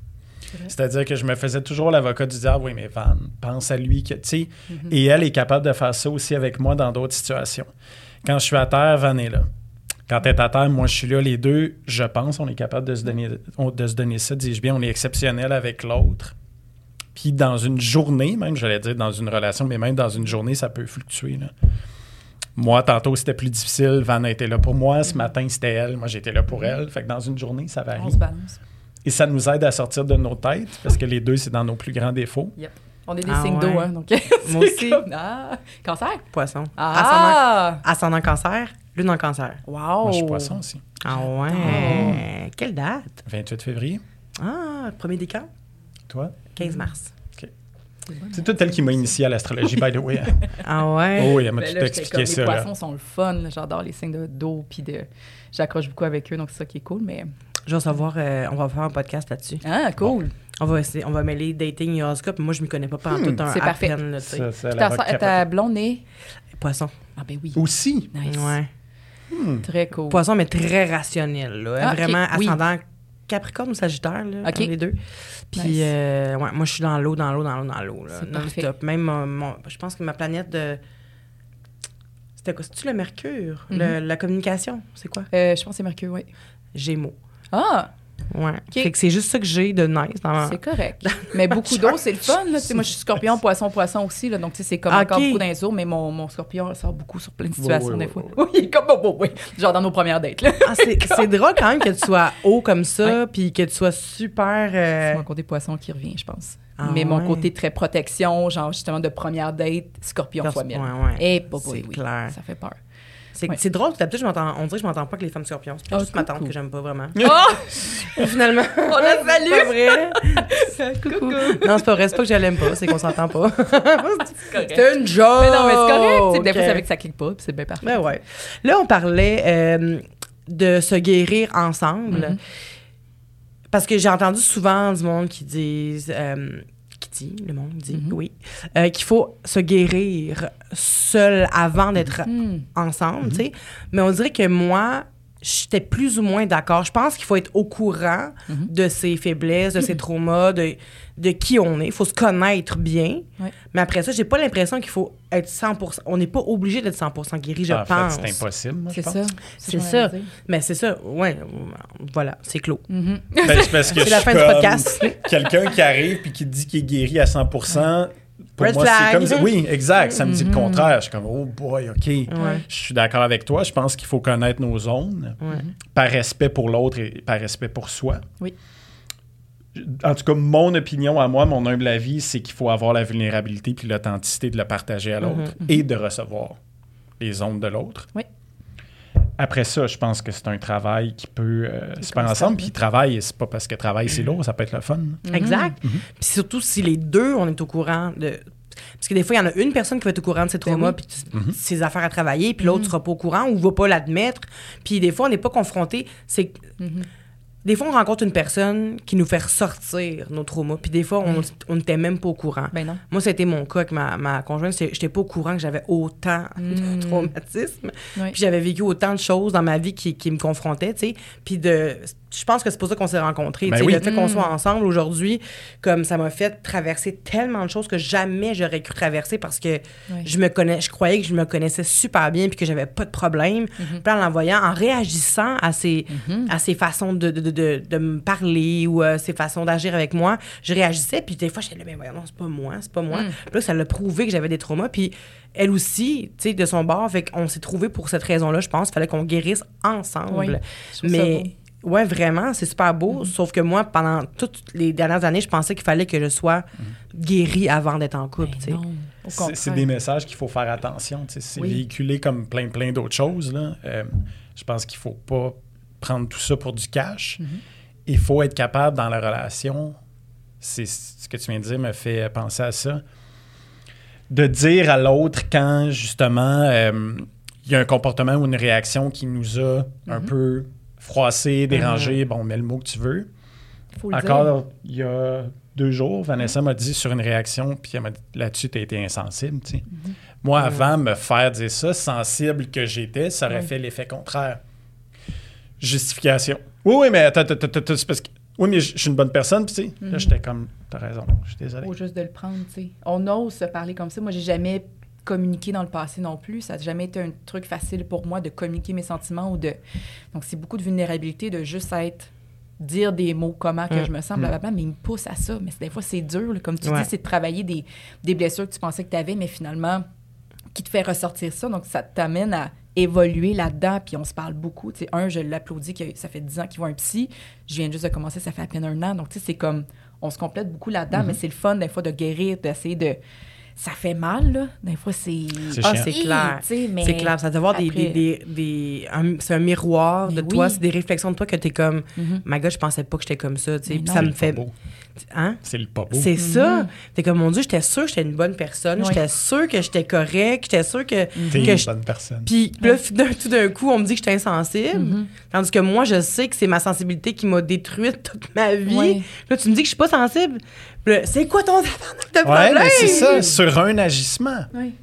C'est-à-dire que je me faisais toujours l'avocat du diable, oui, mais Van, pense à lui, que, tu sais, Mhm. et elle est capable de faire ça aussi avec moi dans d'autres situations. Quand je suis à terre, Van est là. Quand elle est à terre, moi, je suis là. Les deux, je pense, on est capable de se donner, on- de se donner ça, dis-je bien. On est exceptionnel avec l'autre. Puis dans une journée, même, j'allais dire dans une relation, mais même dans une journée, ça peut fluctuer. là. Moi, tantôt, c'était plus difficile. Van a été là pour moi. Ce matin, c'était elle. Moi, j'étais là pour elle. Fait que dans une journée, ça On varie. se balance. Et ça nous aide à sortir de nos têtes, parce que les deux, c'est dans nos plus grands défauts. Yep. On est des Ah signes ouais. d'eau, hein, donc Moi c'est aussi. comme- Ah, cancer? Poisson. Ascendant, Ah! ascendant cancer, lune dans le cancer. Wow! Moi, je suis poisson aussi. Ah ouais? Quelle date? 28 février. Ah, premier décan? Toi? 15 mars. C'est toi elle qui m'a initié à l'astrologie, by the way. Ah ouais? Oh, oui, elle m'a Ben tout là, expliqué ça. Les là. poissons sont le fun. J'adore les signes de- d'eau, puis de... j'accroche beaucoup avec eux, donc c'est ça qui est cool. Mais Je vais recevoir, euh, on va faire un podcast là-dessus. ah, cool. On va essayer, on va mêler dating et horoscope. Moi, je m'y connais pas pas en tout un c'est parfait. peine, là. Ça, ça, Ta, la ta, rock ta blonde est? Poisson. ah ben oui, Aussi? nice, Ouais. très cool. Poisson, mais très rationnel, là. Ah, Vraiment ascendant Capricorne ou Sagittaire, là, des deux. Puis, Nice. euh, ouais, moi, je suis dans l'eau, dans l'eau, dans l'eau, dans l'eau, Non-stop. Même, euh, mon- je pense que ma planète de... C'était quoi? C'est-tu le Mercure? Mhm. Le- la communication, c'est quoi? Euh, je pense que c'est Mercure, oui. Gémeaux. Ah, Ouais. Fait que c'est juste ça que j'ai de nice dans ma... c'est correct. Mais beaucoup d'eau, c'est le fun. Là. Tu sais, Moi, je suis scorpion, poisson, poisson aussi. Là, donc, tu sais, c'est comme encore beaucoup dans les eaux, mais mon, mon scorpion sort beaucoup sur plein de situations, oui, des fois. oui, Oui, comme, oh, oh, oui. Genre dans nos premières dates, là. Ah, c'est c'est drôle quand même que tu sois haut comme ça, puis que tu sois super... euh, C'est mon côté poisson qui revient, je pense. Ah mais mon ouais. côté très protection, genre justement de première date, scorpion fois mille. ouais, ouais. Et pas C'est oui, clair. Ça fait peur. C'est Ouais. c'est drôle, d'habitude, on dirait que je m'entends pas avec les femmes scorpions. C'est Ah, juste ma tante que j'aime pas vraiment. Oh! Finalement. On la C'est salue! vrai. Coucou. Non, c'est pas vrai, c'est pas que je l'aime pas, c'est qu'on s'entend pas. C'est une joke. Mais non, mais c'est correct. sais, Des fois, c'est avec que ça clique pas, c'est bien parfait. Ben ouais. Là, on parlait euh, de se guérir ensemble. Mhm. Parce que j'ai entendu souvent du monde qui disent, euh, dit, le monde dit, Mhm. oui, euh, qu'il faut se guérir seul avant d'être Hmm. ensemble, tu sais. Mais on dirait que moi, j'étais plus ou moins d'accord. Je pense qu'il faut être au courant Mhm. de ses faiblesses, de ses traumas, de, de qui on est. Il faut se connaître bien. Ouais. Mais après ça, j'ai pas l'impression qu'il faut être 100 On n'est pas obligé d'être 100 guéri, je en pense. c'est impossible, moi, je C'est pense. ça. C'est ça. Mais c'est ça, ouais. Voilà, c'est clos. Mhm. Ben, c'est parce que C'est je la fin du podcast. Quelqu'un qui arrive puis qui dit qu'il est guéri à 100 pour Red moi, c'est comme... Oui, exact. Ça me dit le Mhm. contraire. Je suis comme, oh boy, OK. Ouais. Je suis d'accord avec toi. Je pense qu'il faut connaître nos zones Ouais. par respect pour l'autre et par respect pour soi. Oui. En tout cas, mon opinion à moi, mon humble avis, c'est qu'il faut avoir la vulnérabilité puis l'authenticité de le partager à l'autre Mhm. et de recevoir les zones de l'autre. Oui. Après ça, je pense que c'est un travail qui peut euh, se faire ensemble. Puis travail, c'est pas parce que travail c'est lourd, ça peut être le fun. Exact. Mhm. Puis surtout si les deux, on est au courant de. Parce que des fois, il y en a une personne qui va être au courant de ses traumas, oui. puis tu- Mhm. ses affaires à travailler, puis l'autre sera pas au courant ou va pas l'admettre. Puis des fois, on n'est pas confronté. C'est Mhm. Des fois, on rencontre une personne qui nous fait ressortir nos traumas, puis des fois, on on n'était même pas au courant. Ben non. Moi, été mon cas avec ma, ma conjointe. J'étais pas au courant que j'avais autant Mm. de traumatisme. Oui. Puis j'avais vécu autant de choses dans ma vie qui, qui me confrontaient, tu sais. Puis de je pense que c'est pour ça qu'on s'est rencontrés. Ben oui. Le fait qu'on soit ensemble aujourd'hui, comme ça m'a fait traverser tellement de choses que jamais j'aurais cru traverser parce que je me connais, je croyais que je me connaissais super bien puis que j'avais pas de problème. Mm-hmm. Puis en l'envoyant, en réagissant à ses, à ses façons de, de, de, de, de me parler ou à ses façons d'agir avec moi, je réagissais puis des fois j'étais là, mais voyons, non, c'est pas moi, c'est pas moi. Mm. Puis là, ça l'a prouvé que j'avais des traumas puis elle aussi, tu sais, de son bord, fait qu'on s'est trouvé pour cette raison-là, je pense, fallait qu'on guérisse ensemble. Oui, je mais ouais, vraiment, c'est super beau, sauf que moi pendant toutes les dernières années, je pensais qu'il fallait que je sois guérie avant d'être en couple, Ben C'est des messages qu'il faut faire attention. C'est Oui. véhiculé comme plein, plein d'autres choses. Là. Euh, je pense qu'il faut pas prendre tout ça pour du cash. Mm-hmm. Il faut être capable dans la relation. C'est ce que tu viens de dire me fait penser à ça. De dire à l'autre quand justement euh, il y a un comportement ou une réaction qui nous a un peu froissé, dérangé, bon, mets le mot que tu veux. Faut. Encore il y a deux jours, Vanessa m'a dit sur une réaction, puis elle m'a dit là-dessus, tu as été insensible. Mm-hmm. Moi, avant, me faire dire ça, sensible que j'étais, ça aurait Oui. fait l'effet contraire. Justification. Oui, oui, mais attends, attends, attends, attends, c'est parce que. Oui, mais je suis une bonne personne, puis tu sais, là, j'étais comme, t'as raison, je suis désolé. Faut juste de le prendre, tu sais. On ose se parler comme ça. Moi, j'ai jamais communiqué dans le passé non plus. Ça n'a jamais été un truc facile pour moi de communiquer mes sentiments ou de... Donc, c'est beaucoup de vulnérabilité de juste être... dire des mots, comment que Mm. je me sens, blablabla, mais il me pousse à ça. Mais des fois, c'est dur. là. Comme tu Ouais. dis, c'est de travailler des, des blessures que tu pensais que tu avais, mais finalement, qui te fait ressortir ça? Donc, ça t'amène à évoluer là-dedans. Puis on se parle beaucoup. Tu sais, un, je l'applaudis, que ça fait 10 ans qu'il voit un psy. Je viens juste de commencer, ça fait à peine un an. Donc, tu sais, c'est comme... On se complète beaucoup là-dedans, mais c'est le fun, des fois, de guérir, d'essayer de... Ça fait mal, là. Des fois, c'est... C'est Ah, c'est clair. mais C'est clair, ça doit avoir des, après- des, des, des- un- c'est un miroir de toi, c'est des réflexions de toi que t'es comme, Mhm. my God, je pensais pas que j'étais comme ça, tu sais, ça me fait, beau. hein? C'est le pas beau. C'est ça. Mhm. T'es comme, mon Dieu, j'étais sûre que j'étais une bonne personne, Oui. j'étais sûre que j'étais correct, j'étais sûre que, T'es que une bonne personne. puis là, tout d'un coup, on me dit que j'étais insensible, Mhm. tandis que moi, je sais que c'est ma sensibilité qui m'a détruite toute ma vie. Là, tu me dis que je suis pas sensible. C'est quoi ton de Ouais, problème? mais c'est ça, sur un agissement. Oui.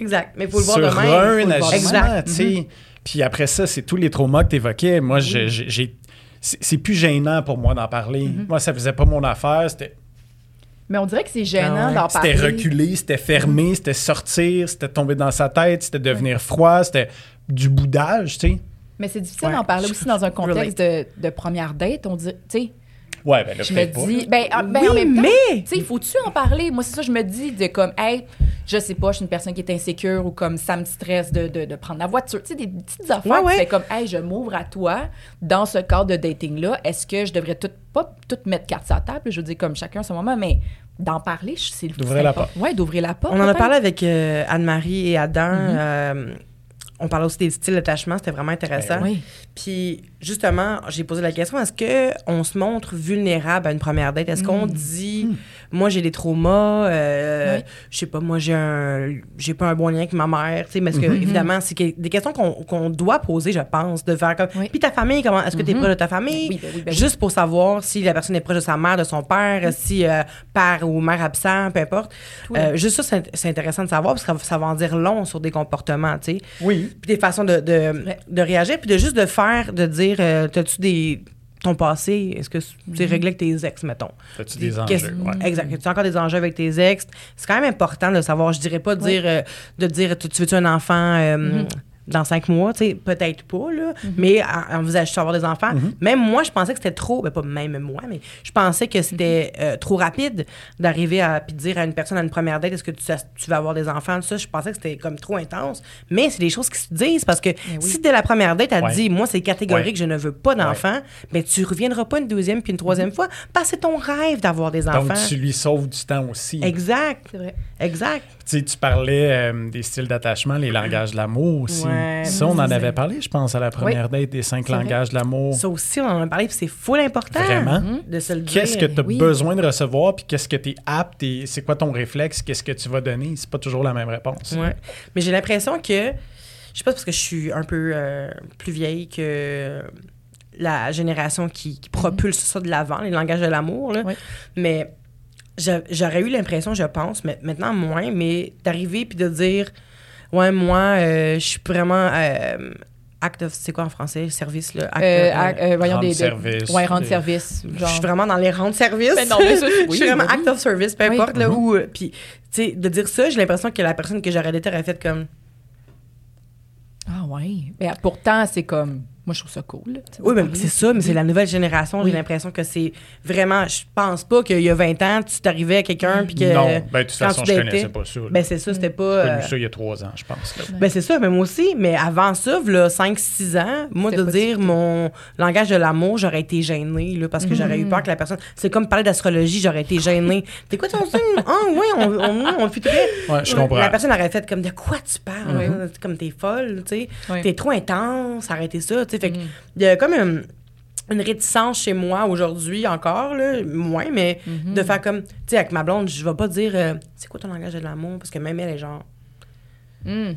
Exact. Mais il faut le voir sur un agissement, tu sais. Puis après ça, c'est tous les traumas que tu évoquais. Moi, j'ai- c'est plus gênant pour moi d'en parler. Moi, ça faisait pas mon affaire. C'était Mais on dirait que c'est gênant Ah ouais. d'en parler. c'était reculer, c'était fermé, c'était sortir, c'était tomber dans sa tête, c'était devenir froid, c'était du boudage, tu sais. Mais c'est difficile Ouais. d'en parler aussi dans un contexte de, de première date. On dit, tu sais, Ouais, ben là, je me dis, ben, ah, ben, Oui, en même temps, mais- tu sais, faut-tu en parler? Moi, c'est ça, je me dis, de comme, hey, je sais pas, je suis une personne qui est insécure ou comme ça me stresse de, de, de prendre la voiture. Tu sais, des petites affaires. Ouais, comme, hey, je m'ouvre à toi dans ce cadre de dating-là. Est-ce que je devrais tout, pas tout mettre carte sur la table? Je veux dire, comme chacun à son moment, mais d'en parler, je- c'est D'ouvrir c'est la important. Ouais, d'ouvrir la porte. On en a parlé avec euh, Anne-Marie et Adam. Mm-hmm. euh, on parlait aussi des styles d'attachement, c'était vraiment intéressant. Ben Oui. Puis justement, j'ai posé la question est-ce que on se montre vulnérable à une première date? Est-ce qu'on dit moi j'ai des traumas euh, Oui. je sais pas moi j'ai un j'ai pas un bon lien avec ma mère, tu sais parce que évidemment c'est que- des questions qu'on qu'on doit poser je pense de faire comme Oui. puis ta famille comment est-ce que tu es proche de ta famille? Oui, ben oui, ben oui. juste pour savoir si la personne est proche de sa mère, de son père, si euh, père ou mère absent, peu importe. Euh, juste ça, c'est c'est intéressant de savoir parce que ça, va en dire long sur des comportements, tu sais. Oui. Puis des façons de, de, de réagir, puis de juste de faire, de dire, euh, t'as-tu des ton passé, est-ce que c'est réglé avec tes ex, mettons? As-tu des enjeux? Ouais. Exact. As-tu encore des enjeux avec tes ex? C'est quand même important de savoir. Je dirais pas de Oui. dire, euh, de dire, tu tu veux-tu un enfant euh, dans cinq mois? Tu sais, peut-être pas, là. Mais en- envisage-tu avoir des enfants? Même moi, je pensais que c'était trop, ben pas même moi, mais je pensais que c'était euh, trop rapide d'arriver à puis de dire à une personne à une première date, est-ce que tu, tu vas avoir des enfants? Tout ça, je pensais que c'était comme trop intense. Mais c'est des choses qui se disent parce que oui. si dès la première date, elle te Ouais. dit, moi, c'est catégorique, Ouais. je ne veux pas d'enfants, ben tu reviendras pas une deuxième puis une troisième fois parce que c'est ton rêve d'avoir des enfants. Donc, tu lui sauves du temps aussi. Exact. C'est vrai. Exact. Tu sais, tu parlais euh, des styles d'attachement, les langages de l'amour aussi. Ouais, ça, on en avait parlé, je pense, à la première date des cinq langages de l'amour. Ça aussi, on en a parlé, puis c'est full important. Vraiment? De se le dire. Qu'est-ce que tu as oui. besoin de recevoir, puis qu'est-ce que tu es apte, et c'est quoi ton réflexe, qu'est-ce que tu vas donner? C'est pas toujours la même réponse. Ouais. Mais j'ai l'impression que, je sais pas parce que je suis un peu euh, plus vieille que la génération qui, qui propulse ça de l'avant, les langages de l'amour, là. Ouais. mais j'aurais eu l'impression, je pense, mais maintenant moins, mais d'arriver puis de dire, ouais, moi, euh, je suis vraiment euh, act of, c'est quoi en français, service, là? Act Euh, euh, voyons des, des- service. Ouais, rendre Des- service. Je suis vraiment dans les rendre service. Mais non, mais ça, je suis vraiment oui. act of service, peu Oui. importe, là, Mhm. où... euh, Puis, tu sais, de dire ça, j'ai l'impression que la personne que j'aurais été aurait fait comme... Ah ouais. Mais pourtant, c'est comme. Moi, je trouve ça cool. Oui, mais c'est ça, mais c'est la nouvelle génération. Oui. J'ai l'impression que c'est vraiment. Je pense pas qu'il y a 20 ans, tu t'arrivais à quelqu'un, puis que. Non, ben, de toute quand façon, tu je connaissais pas ça. là. Ben, c'est ça, c'était Mm. pas. J'ai euh, connu ça il y a trois ans, je pense. là. Ben, c'est ça, mais moi aussi. Mais avant ça, là, 5-6 ans, moi, de dire mon langage de l'amour, j'aurais été gênée, là, parce que j'aurais eu peur que la personne. C'est comme parler d'astrologie, j'aurais été gênée. T'es quoi ton signe? Ah, oui, on, on. Ouais, je comprends. La personne aurait fait comme de quoi tu parles? Là? Comme t'es folle, tu sais. Oui. T'es trop intense, arrêtez ça, Fait Mhm. il y a comme une, une réticence chez moi aujourd'hui encore, là, moins, mais Mhm. de faire comme, tu sais, avec ma blonde, je vais pas dire, euh, c'est quoi ton langage de l'amour? Parce que même elle est genre, Mm.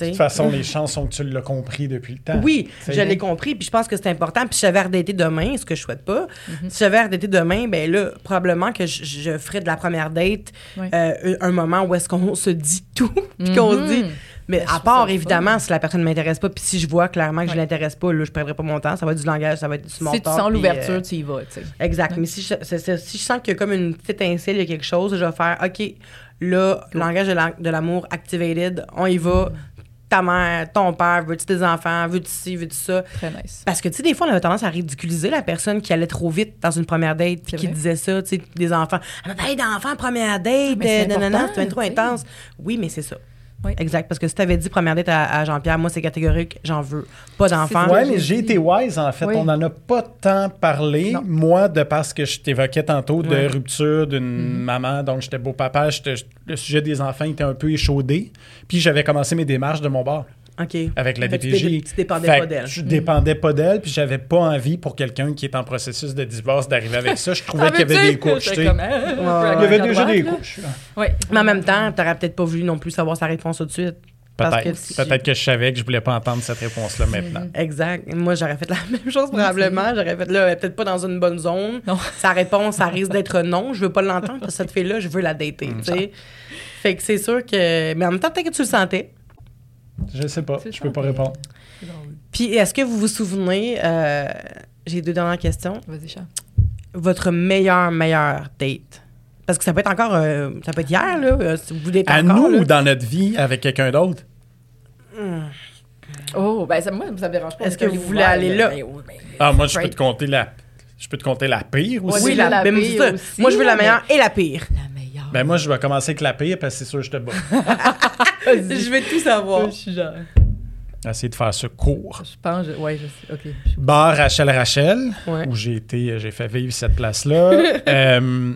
De toute façon, les chances sont que tu l'as compris depuis le temps. Oui, je l'ai compris, puis je pense que c'est important. Puis si j'avais arrêté demain, ce que je souhaite pas, Mhm. si j'avais arrêté demain, ben là, probablement que je, je ferais de la première date Ouais. euh, un moment où est-ce qu'on se dit tout, puis qu'on se Mhm. dit. Mais Ben, à part, évidemment, si la personne ne m'intéresse pas, puis si je vois clairement que je Ouais. l'intéresse pas, là, je perdrai pas mon temps. Ça va être du langage, ça va être du small Si tu sens l'ouverture, euh, tu y vas, tu sais. Exact. Mais si je, c'est- c'est- si je sens qu'il y a comme une petite étincelle, il y a quelque chose, je vais faire OK, là, langage de la- de l'amour activated, on y va. Ta mère, ton père, veux-tu des enfants, veux-tu ci, veux-tu ça? Très nice. Parce que, tu sais, des fois, on avait tendance à ridiculiser la personne qui allait trop vite dans une première date, puis qui disait ça, tu sais, des enfants. M'a parlé d'enfants, première date, euh, nanana, important, c'est bien trop intense. Oui, mais c'est ça. Oui. Exact. Parce que si tu avais dit première date à, à Jean-Pierre, moi, c'est catégorique, j'en veux pas. Ouais, j'ai mais j'ai été wise, en fait. Oui. On n'en a pas tant parlé. Non. Moi, de parce que je t'évoquais tantôt de rupture d'une Mhm. maman, donc j'étais beau-papa, le sujet des enfants était un peu échaudé. Puis j'avais commencé mes démarches de mon bord Avec la tu DPJ. dé- tu dépendais Fait pas d'elle. Je dépendais pas d'elle, puis j'avais pas envie pour quelqu'un qui est en processus de divorce d'arriver avec ça. Je trouvais qu'il y avait des couches. tu sais. Il Il y avait déjà des couches. Oui. Mais en même temps, t'aurais peut-être pas voulu non plus savoir sa réponse tout de suite. Peut-être. si- Peut-être que je savais que je voulais pas entendre cette réponse-là maintenant. Exact. Moi, j'aurais fait la même chose probablement. J'aurais fait là, peut-être pas dans une bonne zone. Non. Sa réponse, ça risque d'être non. Je veux pas l'entendre parce que cette fille-là, je veux la dater. Mm, tu. Fait que c'est sûr que. Mais en même temps, peut-être que tu le sentais. Je sais pas. Je peux pas répondre. Puis est-ce que vous vous souvenez, euh, j'ai deux dernières questions, Vas-y, chat. votre meilleur, meilleur date? Parce que ça peut être encore. euh, ça peut être hier, là. euh, si vous À encore, nous là. ou dans notre vie avec quelqu'un d'autre? Oh, ben ça, moi, ça me dérange pas. Est-ce que vous voulez aller là? Ben oui, ben, Ah, moi, je peux te compter la. Je peux te compter la pire aussi. Oui, la, la ben, pire aussi, Moi, je veux la mais- meilleure et la pire. La meilleure. Ben moi, je vais commencer avec la pire parce que c'est sûr que je te bats. je vais tout savoir. Je suis genre. Essayer de faire ça court. Je pense, je- ouais, je sais. OK. Bar Rachel Rachel, Ouais. où j'ai été, j'ai fait vivre cette place-là. Euh,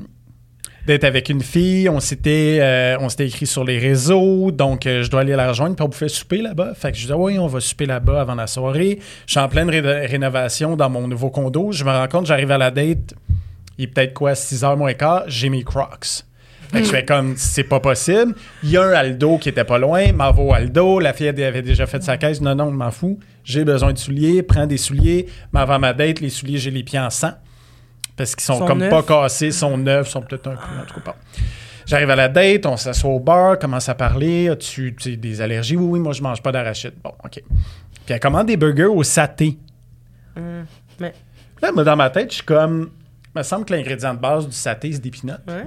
D'être avec une fille, on s'était, euh, on s'était écrit sur les réseaux, donc euh, je dois aller la rejoindre, puis on pouvait souper là-bas. Fait que je disais, oui, on va souper là-bas avant la soirée. Je suis en pleine ré- rénovation dans mon nouveau condo. Je me rends compte, j'arrive à la date, il est peut-être quoi, 6 h moins quart, j'ai mes crocs. Fait que je fais comme, c'est pas possible. Il y a un Aldo qui était pas loin, au Aldo. La fille avait déjà fait sa caisse. Non, non, je m'en fous. J'ai besoin de souliers, prends des souliers. Mais avant ma date, les souliers, j'ai les pieds en sang. Parce qu'ils sont, Sont comme neufs? pas cassés, sont neufs, sont peut-être un peu. En tout cas, bon. J'arrive à la date, on s'assoit au bar, commence à parler. As-tu des allergies? Oui, oui, moi, je mange pas d'arachide. Bon, OK. Puis elle commande des burgers au saté. mais- Là, moi, dans ma tête, je suis comme. Il me semble que l'ingrédient de base du saté, c'est des. Ouais.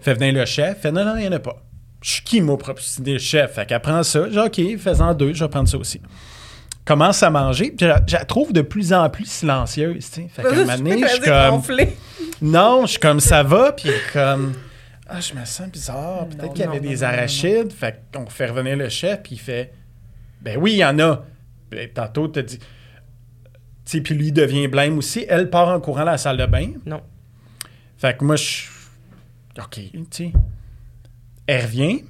Fait venir le chef. Fait non, non, il n'y en a pas. Je suis qui, moi, pour le chef? Fait qu'elle prend ça. J'ai OK, fais-en deux, je vais prendre ça aussi. Commence à manger. Puis je, la- je la trouve de plus en plus silencieuse, tu sais. Fait qu'à un moment donné, je suis comme. Non, je suis comme ça va. Puis comme. Ah, je me sens bizarre. Peut-être qu'il y avait non, des non, non, arachides. Fait qu'on fait revenir le chef. Puis il fait. Ben oui, il y en a. Puis tantôt, t'as dit. Tu sais, puis lui devient blême aussi. Elle part en courant à la salle de bain. Non. Fait que moi, je. OK, tu sais. Elle revient,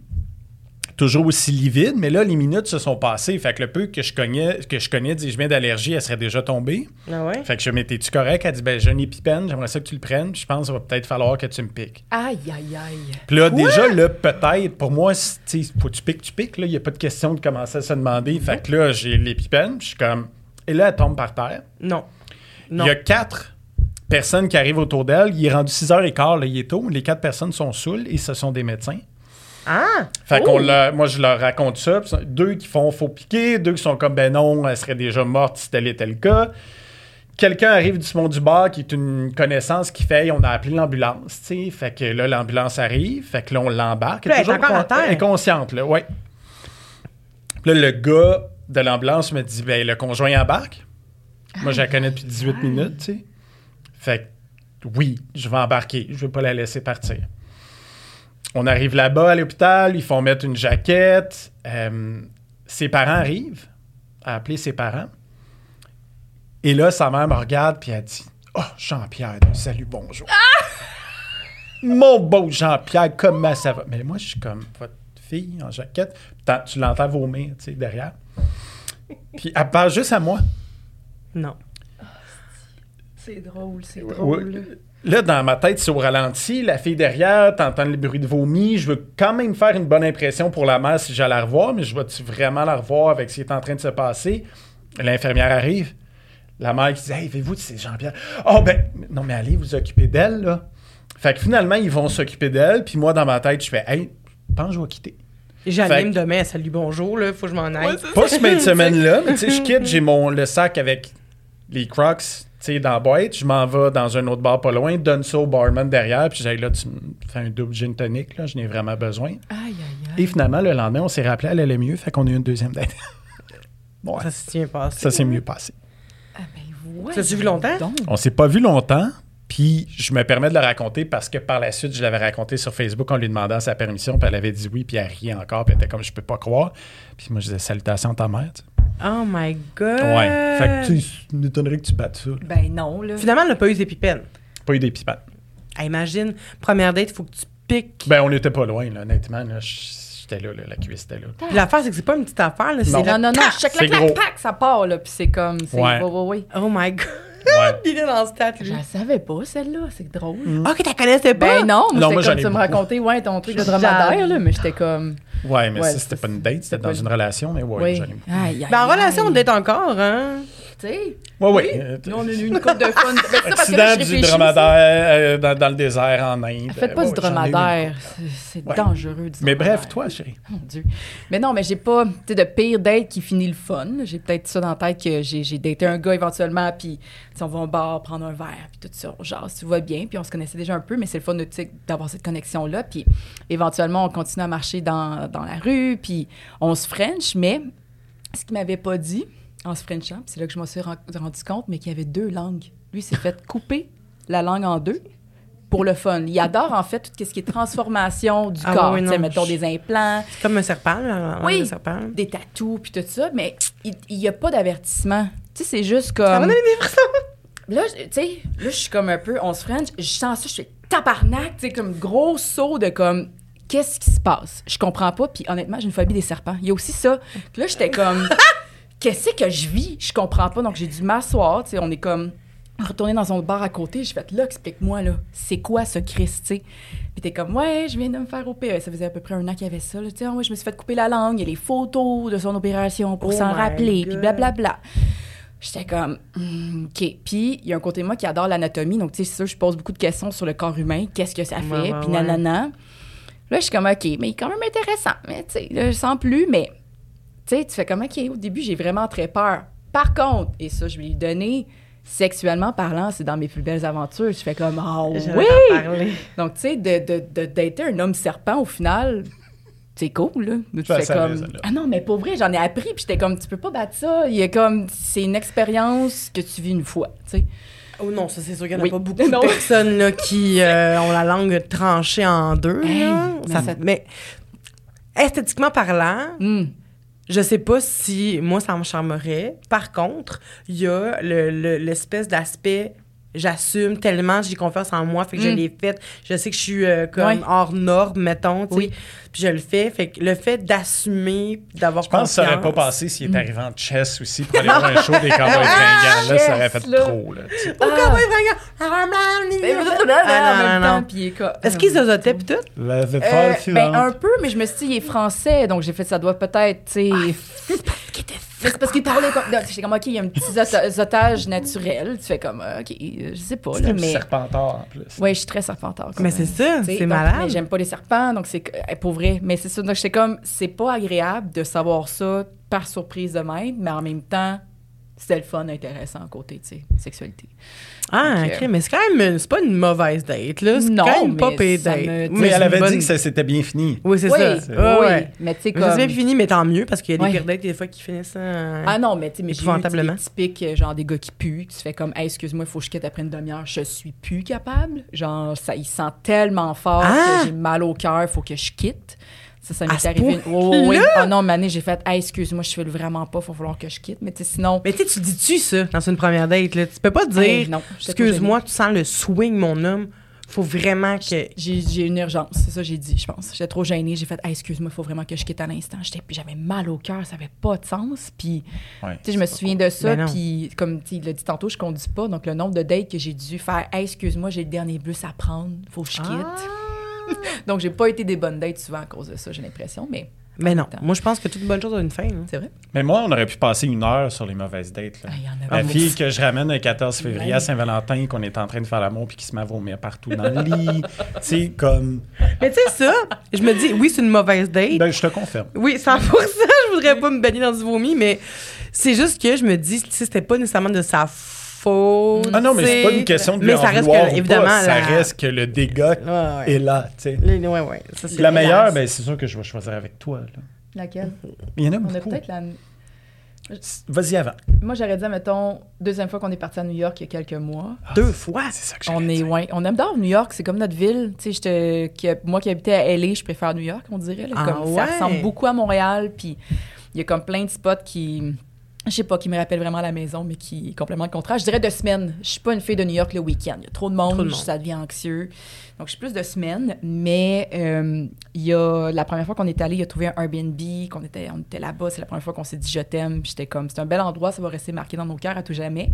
toujours aussi livide, mais là, les minutes se sont passées. Fait que le peu que je connais, que je connais des viens d'allergie, elle serait déjà tombée. Ah ouais? Fait que je m'étais-tu correct? Elle dit, ben, j'ai un épipène, j'aimerais ça que tu le prennes. Je pense qu'il va peut-être falloir que tu me piques. Aïe, aïe, aïe. Puis là, déjà, là, peut-être, pour moi, tu faut que tu piques, tu piques. Là, il n'y a pas de question de commencer à se demander. Fait que là, j'ai l'épipène, puis je suis comme. Et là, elle tombe par terre. Non. Il y a quatre personnes qui arrivent autour d'elle. Il est rendu 6h15, là, il est tôt. Les quatre personnes sont saoules et ce sont des médecins. Ah! Fait Oh! qu'on leur- moi, je leur raconte ça. Deux qui font faut piquer, deux qui sont comme ben non, elle serait déjà morte si tel était le cas. Quelqu'un arrive du fond du bar qui est une connaissance qui fait on a appelé l'ambulance, tu sais. Fait que là, l'ambulance arrive, fait que là, on l'embarque. Elle est Toujours con- inconsciente, là, ouais. Puis là, le gars de l'ambulance me dit ben le conjoint embarque. Moi, je la connais depuis 18 minutes, tu sais. Fait que oui, je vais embarquer. Je vais pas la laisser partir. On arrive là-bas à l'hôpital, ils font mettre une jaquette. Euh, ses parents arrivent à appeler ses parents. Et là, sa mère me regarde puis elle dit Oh, Jean-Pierre, salut, bonjour. Mon beau Jean-Pierre, comment ça va? Mais moi, je suis comme votre fille en jaquette. Tu l'entends vomir, tu sais, derrière. Puis elle parle juste à moi. Non. C'est drôle, c'est Ouais. Là, dans ma tête, c'est au ralenti. La fille derrière, t'entends le bruit de vomi. Je veux quand même faire une bonne impression pour la mère si j'allais la revoir, mais je vais-tu vraiment la revoir avec ce qui est en train de se passer? L'infirmière arrive. La mère qui dit Hey, avez-vous de ces Jean-Pierre? Oh, ben, non, mais allez vous occuper d'elle, là. Fait que finalement, ils vont s'occuper d'elle. Puis moi, dans ma tête, je fais Hey, je pense que je vais quitter. J'anime Fait- demain, salut, bonjour, là, faut que je m'en aille. Pas ce fin de semaine-là, mais tu sais, je quitte, j'ai mon le sac avec les crocs, sais, dans la boîte. Je m'en vais dans un autre bar pas loin, donne ça au barman derrière, puis j'ai là, tu me fais un double gin tonic, là, je n'ai vraiment besoin. Aïe, aïe, aïe. Et finalement, le lendemain, on s'est rappelé, elle allait mieux, fait qu'on a eu une deuxième date. ouais, Ça se tient pas. ça s'est mieux passé. Ah, ben, ouais. Ça s'est vu longtemps? Donc. On s'est pas vu longtemps, puis je me permets de le raconter parce que par la suite, je l'avais raconté sur Facebook en lui demandant sa permission, puis elle avait dit oui, puis elle riait encore, puis elle était comme je peux pas croire. Puis moi, je disais salutations à ta mère, tu sais. Oh my God! Ouais. Fait que tu m'étonnerait que tu battes ça. Ben non, là. Finalement, elle n'a pas eu d'épipène. Pas eu d'épipène. Ah, imagine, première date, il faut que tu piques. Ben, on n'était pas loin, là, honnêtement. Là, j'étais là, là, la cuisse était là. Puis l'affaire, c'est que c'est pas une petite affaire, là. C'est Non. la- Non, non, non, chaque C'est clac, gros. clac, clac, ça part, là. Puis c'est comme. C'est... Ouais. Ouais, ouais, ouais. Oh my God! Ouais. Il est dans le stat, lui. Je la savais pas, celle-là. C'est drôle. Ah, que tu connaissais pas? Ben non, moi, Non, moi, comme tu me racontais, ouais, ton truc de dromadaire, là, mais j'étais comme. Ouais, mais Ouais, ça, c'était c'est- pas une date, c'était dans une relation, mais ouais, oui. j'en ai beaucoup. Aïe, aïe, Ben, en relation, on date encore, hein? Sais. Ouais, ouais. Nous, on a eu une coupe de fun. Ben, c'est ça, parce que là, Accident je du dromadaire euh, dans, dans le désert en Inde. Faites pas Ouais, du dromadaire. C'est Ouais. dangereux, du Mais bref, toi, chérie. Mon Dieu. Mais non, mais j'ai pas de pire date qui finit le fun. J'ai peut-être ça dans la tête que j'ai daté un gars éventuellement, puis on va au bar prendre un verre, puis tout ça. Genre, tout va bien, puis on se connaissait déjà un peu, mais c'est le fun d'avoir cette connexion-là. Puis éventuellement, on continue à marcher dans, dans la rue, puis on se French, mais ce qu'il m'avait pas dit en se Frenchant, c'est là que je m'en suis ren- rendu compte, mais qu'il y avait deux langues. Lui, s'est fait couper la langue en deux pour le fun. Il adore, en fait, tout ce qui est transformation du Ah corps. oui, non, mettons je- des implants, C'est comme un serpent, là. Oui. Un serpent. des tatous, puis tout ça, mais il n'y a pas d'avertissement. Tu sais, c'est juste Ça m'a comme... donné des frissons. Là, tu sais, là, je suis comme un peu... On se French, je sens ça, je fais tabarnak, tu sais, comme gros saut de comme... Qu'est-ce qui se passe? Je comprends pas, puis honnêtement, j'ai une phobie des serpents. Il y a aussi ça. Là, j'étais comme... Qu'est-ce que je vis? Je comprends pas. Donc, j'ai dû m'asseoir, tu sais, on est comme... Retourner dans son bar à côté, je fait là, explique-moi, là, c'est quoi ce Christ, tu sais? Puis t'es comme, ouais, je viens de me faire opérer. Ça faisait à peu près un an qu'il y avait ça. Là. Tu sais, Ah ouais, je me suis fait couper la langue. Il y a les photos de son opération pour Oh s'en rappeler. God. Puis blablabla. J'étais comme, Hmm, OK. Puis il y a un côté de moi qui adore l'anatomie. Donc, tu sais, c'est sûr, je pose beaucoup de questions sur le corps humain. Qu'est-ce que ça fait? Ouais, ouais, puis nanana. Là, je suis comme, OK, mais il est quand même intéressant. Mais tu sais, je sens plus. Mais tu sais, tu fais comme, OK, au début, j'ai vraiment très peur. Par contre, et ça, je vais lui donner, sexuellement parlant, c'est dans mes plus belles aventures. Je fais comme, oh oui! Donc, tu sais, de, de, un homme serpent, au final, c'est cool, là. Tu fais comme... Ah non, mais pour vrai, j'en ai appris, puis j'étais comme, tu peux pas battre ça. Il y a comme, c'est une expérience que tu vis une fois, tu sais. Oh non, ça, c'est sûr qu'il n'y en a Oui. pas beaucoup de personnes là, qui euh, ont la langue tranchée en deux. Hey, là. mais Ça- ça- mais esthétiquement parlant, Hmm. Je sais pas si moi, ça me charmerait. Par contre, il y a le- le- l'espèce d'aspect j'assume tellement, j'ai confiance en moi, fait que je Mm. l'ai fait. Je sais que je suis euh, comme Ouais. hors norme, mettons, tu sais. Oui. Puis je le fais. Fait que le fait d'assumer, d'avoir Je pense que ça aurait pas confiance- passé s'il est arrivé en chess aussi pour aller voir un show des cowboys fringants. Là, ça aurait fait là. trop. Là, tu sais. Oh, cowboy fringant! Ah, man, Mais Ah, en non, même non, temps, non. puis il est co- Est-ce qu'ils zozotaient pis tout? Euh, ben, un peu, mais je me suis dit, il est français, donc j'ai fait, ça doit peut-être, tu sais... Mais c'est parce qu'il parlait comme. non, J'étais comme, OK, il y a un petit ota- otage naturel. Tu fais comme, euh, OK, euh, je sais pas, C'est là, mais. serpentard en plus. Ouais, je suis très serpentard. Mais c'est ça, c'est malade. Mais j'aime pas les serpents, donc c'est que- eh, pour vrai. Mais c'est ça. Donc j'étais comme, c'est pas agréable de savoir ça par surprise de même, mais en même temps, c'était le fun, intéressant à côté, tu sais, sexualité. Ah, Donc, euh, ok, mais c'est quand même, c'est pas une mauvaise date, là. C'est Non, quand même pas payé date. me- Oui, Mais c'est elle avait bonne- dit que ça s'était bien fini. Oui, c'est oui, ça. oui, Ouais, ouais. mais tu sais, comme. s'est bien fini, mais tant mieux, parce qu'il y a des Ouais. pires dates, des fois, qui finissent. euh, Ah non, mais tu sais, mais j'ai eu typiques, euh, genre des gars qui puent, qui se fait comme, hey, excuse-moi, il faut que je quitte après une demi-heure, je suis plus capable. Genre, ça, il sent tellement fort Ah! que j'ai mal au cœur, il faut que je quitte. Ça, ça m'est arrivé. ouais, ouais. Ah non, Mané, j'ai fait, hey, excuse-moi, je fais le vraiment pas, il va falloir que je quitte. Mais tu sais, sinon. Mais tu sais, tu dis-tu ça dans une première date, là? Tu peux pas dire, Hey, excuse-moi, tu sens le swing, mon homme. Faut vraiment que. J'ai j'ai une urgence, c'est ça que j'ai dit, je pense. J'étais trop gênée, j'ai fait, hey, excuse-moi, il faut vraiment que je quitte à l'instant. J'étais- puis J'avais mal au cœur, ça avait pas de sens. Puis, Ouais, tu sais, je me souviens de ça. Ben puis, comme il l'a dit tantôt, je conduis pas. Donc, le nombre de dates que j'ai dû faire, hey, excuse-moi, j'ai le dernier bus à prendre, faut que je quitte. Ah! donc, j'ai pas été des bonnes dates souvent à cause de ça, j'ai l'impression. Mais Mais non. Moi, je pense que toute bonne chose a une fin. c'est vrai? Mais moi, on aurait pu passer une heure sur les mauvaises dates. là. Ah, il y en a La fille que je ramène le 14 février à. Saint-Valentin, qu'on est en train de faire l'amour puis qui se met à vomir partout dans le lit. tu sais, comme. Mais tu sais, ça, je me dis, oui, c'est une mauvaise date. Ben, je te confirme. Oui, 100 je voudrais pas me baigner dans du vomi, mais c'est juste que je me dis, tu sais, c'était pas nécessairement de sa faute. Ah non, mais c'est pas une question de Mais ça reste que, évidemment, pas, Ça la- reste que le dégât Ouais, ouais. est là, tu sais. La meilleure, ben, c'est sûr que je vais choisir avec toi. Là. Laquelle? Il y en a On a beaucoup. peut-être la. Vas-y avant. Moi, j'aurais dit, mettons, deuxième fois qu'on est parti à New York il y a quelques mois. Deux fois? C'est ça que On est, ouais, on aime d'or New York, c'est comme notre ville. Tu sais, moi qui habitais à LA, je préfère New York, on dirait. là. Ah comme, ouais? Ça ressemble beaucoup à Montréal, puis il y a comme plein de spots qui, je sais pas, qui me rappellent vraiment la maison, mais qui complètement le contraire. Je dirais de semaine. Je suis pas une fille de New York le week-end. Il y a trop de monde, Trop de monde. ça devient anxieux. Donc, je suis plus de semaine, mais euh, il y a, la première fois qu'on est allé, il a trouvé un Airbnb, qu'on était, on était là-bas, c'est la première fois qu'on s'est dit je t'aime, j'étais comme, c'est un bel endroit, ça va rester marqué dans nos cœurs à tout jamais.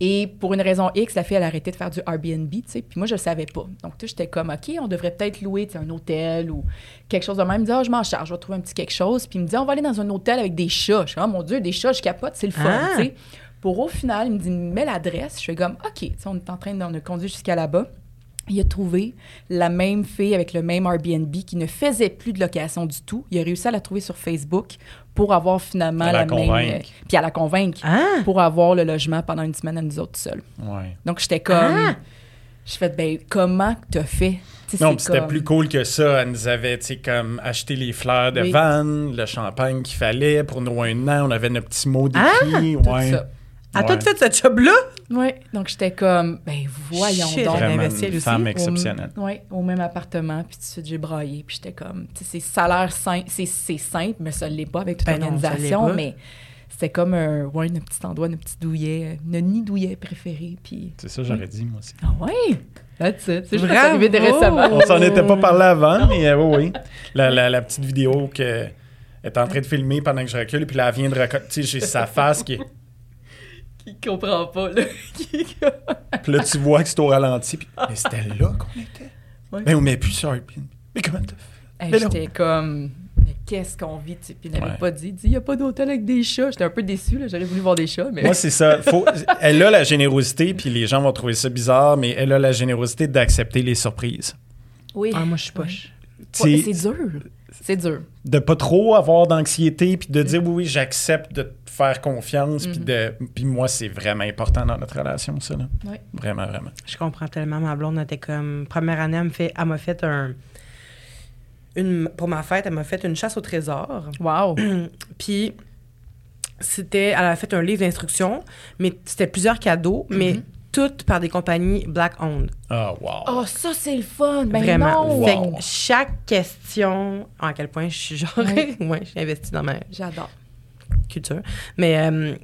Et pour une raison X, la fille, elle a arrêté de faire du Airbnb, tu sais, puis moi, je le savais pas. Donc, tu sais, j'étais comme, OK, on devrait peut-être louer, un hôtel ou quelque chose de même. Il me dit, ah, je m'en charge, je vais trouver un petit quelque chose. Puis il me dit, on va aller dans un hôtel avec des chats. Je suis oh mon Dieu, des chats, je capote, c'est le fun, Ah. tu sais. Pour au final, il me dit, mets l'adresse. Je suis comme, OK, tu sais, on est en train de on a conduit jusqu'à là-bas. Il a trouvé la même fille avec le même Airbnb qui ne faisait plus de location du tout. Il a réussi à la trouver sur Facebook pour avoir finalement À la même. convaincre. euh, puis à la convaincre Ah! pour avoir le logement pendant une semaine à nous autres seuls. Ouais. Donc j'étais comme. Ah! Je fais, ben, comment que t'as fait? Non, c'était comme- plus cool que ça. Elle nous avait, tu comme acheté les fleurs de Oui. Vannes, le champagne qu'il fallait pour nous un an. On avait nos petits mots d'écrit. Ah! Tout ouais. Ça. À Ouais. tout fait cette job-là? Oui, donc j'étais comme, ben voyons Shit, donc. elle Vraiment elle une aussi. femme Au- exceptionnelle. Oui, au même appartement, puis tout de suite j'ai braillé, puis j'étais comme, tu sais, c'est salaire simple, c'est simple, mais ça ne l'est pas avec toute Ben non, pas. mais c'était comme un, ouais, notre petit endroit, notre petit douillet, notre nid douillet préféré, puis... C'est ça, j'aurais dit, moi aussi. Ah ouais? That's it. C'est juste arrivé de récemment. On s'en était pas parlé avant, mais euh, oui, oui. La, la, la petite vidéo qu'elle est en train de filmer pendant que je recule, puis là, elle vient de sais, j'ai sa face qui est. Qui comprend pas, là. Puis là, tu vois que c'est au ralenti. Puis, mais c'était là qu'on était. Ouais. Mais on met plus sur Airbnb. Mais comment t'as fait? Hey, Mais. J'étais comme, mais qu'est-ce qu'on vit? tu Puis il n'avait Ouais. pas dit, il n'y a pas d'hôtel avec des chats. J'étais un peu déçue, là. J'aurais voulu voir des chats, mais. Moi, c'est ça. Faut, elle a la générosité, puis les gens vont trouver ça bizarre, mais elle a la générosité d'accepter les surprises. oui. Ah, moi, je suis poche. Ouais, c'est dur. C'est dur. de pas trop avoir d'anxiété, puis de dire oui, oui, j'accepte de te faire confiance, puis de. Puis moi, c'est vraiment important dans notre relation, ça. Là. Ouais. Vraiment, vraiment. Je comprends tellement. Ma blonde était comme. Première année, elle me fait, elle m'a fait un. Une, pour ma fête, elle m'a fait une chasse au trésor. Wow. Puis, c'était. Elle a fait un livre d'instructions, mais c'était plusieurs cadeaux, mais Mhm. Toutes par des compagnies black owned. Ah, wow. Oh, ça, c'est le fun. Ben Vraiment. non. Fait Wow. que chaque question. à quel point je suis genre. Ouais. ouais, je suis investie dans ma J'adore. culture. Mais. euh,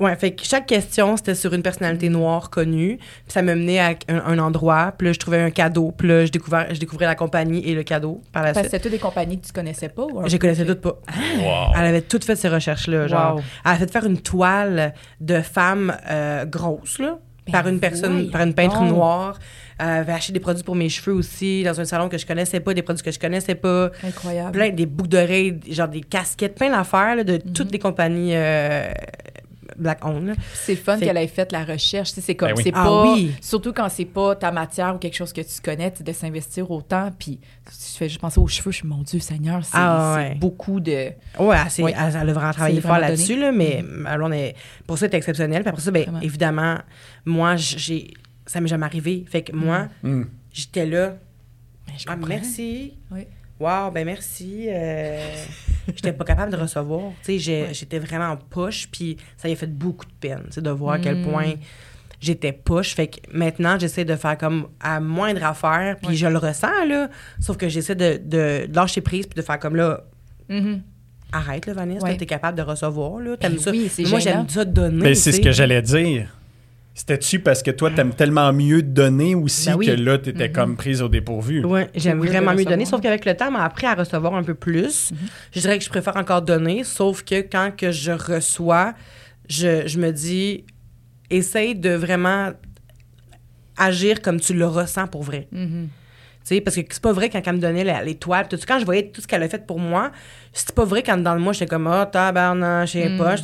Ouais, fait que chaque question, c'était sur une personnalité noire connue. Puis ça me menait à un, un endroit. Puis là, je trouvais un cadeau. Puis là, je découvrais, je découvrais la compagnie et le cadeau par la Parce que suite. c'était toutes des compagnies que tu connaissais pas? ou Je connaissais toutes pas. Wow. Elle avait toutes fait ces recherches-là. Genre, Wow. elle a fait faire une toile de femmes euh, grosses, là. Par une personne, par une peintre donc. noire. Euh, avait acheté des produits pour mes cheveux aussi dans un salon que je connaissais pas, des produits que je connaissais pas. Incroyable. Plein des boucles d'oreilles, genre des casquettes, plein d'affaires de Mhm. toutes les compagnies euh, Black Owned. C'est le fun Fait- qu'elle ait fait la recherche. C'est comme, Ben oui. c'est Ah pas. oui. Surtout quand c'est pas ta matière ou quelque chose que tu connais, tu sais, de s'investir autant. Puis, tu fais juste penser aux cheveux. Je suis, mon Dieu, Seigneur, c'est Ah ouais. beaucoup de. Ouais, elle, s'est- Oui. elle, elle a vraiment travaillé fort là-dessus, là, mais alors, on est, pour ça, c'est exceptionnel. Puis après ça, ben, Vraiment. évidemment, moi, j'ai, ça m'est jamais arrivé. Fait que moi, Mm. j'étais là. Ben, je Ah, comprends. merci. Oui. Wow, ben merci. Euh, j'étais pas capable de recevoir. J'étais vraiment en push, puis ça y a fait beaucoup de peine, tu sais, de voir à quel Mm. point j'étais push. Fait que maintenant, j'essaie de faire comme à moindre affaire, puis Ouais. je le ressens, là. Sauf que j'essaie de, de lâcher prise, puis de faire comme là, Mhm. arrête, là, Vanessa, Ouais. t'es capable de recevoir, là. T'aimes Ben ça. oui, c'est Mais moi, j'aime ça donner. Ben, c'est ce que j'allais dire. C'était-tu parce que toi, t'aimes tellement mieux donner aussi Ben oui. que là, t'étais Mhm. comme prise au dépourvu? Ouais, j'aime vraiment mieux donner, sauf qu'avec le temps, m'a appris à recevoir un peu plus. Je dirais que je préfère encore donner, sauf que quand que je reçois, je, je me dis, essaye de vraiment agir comme tu le ressens pour vrai. Mhm. Sais, parce que c'est pas vrai quand elle me donnait toiles. Tout, quand je voyais tout ce qu'elle a fait pour moi, c'est pas vrai qu'en dedans de moi, j'étais comme, ah, tabarnak, je sais Mm. pas.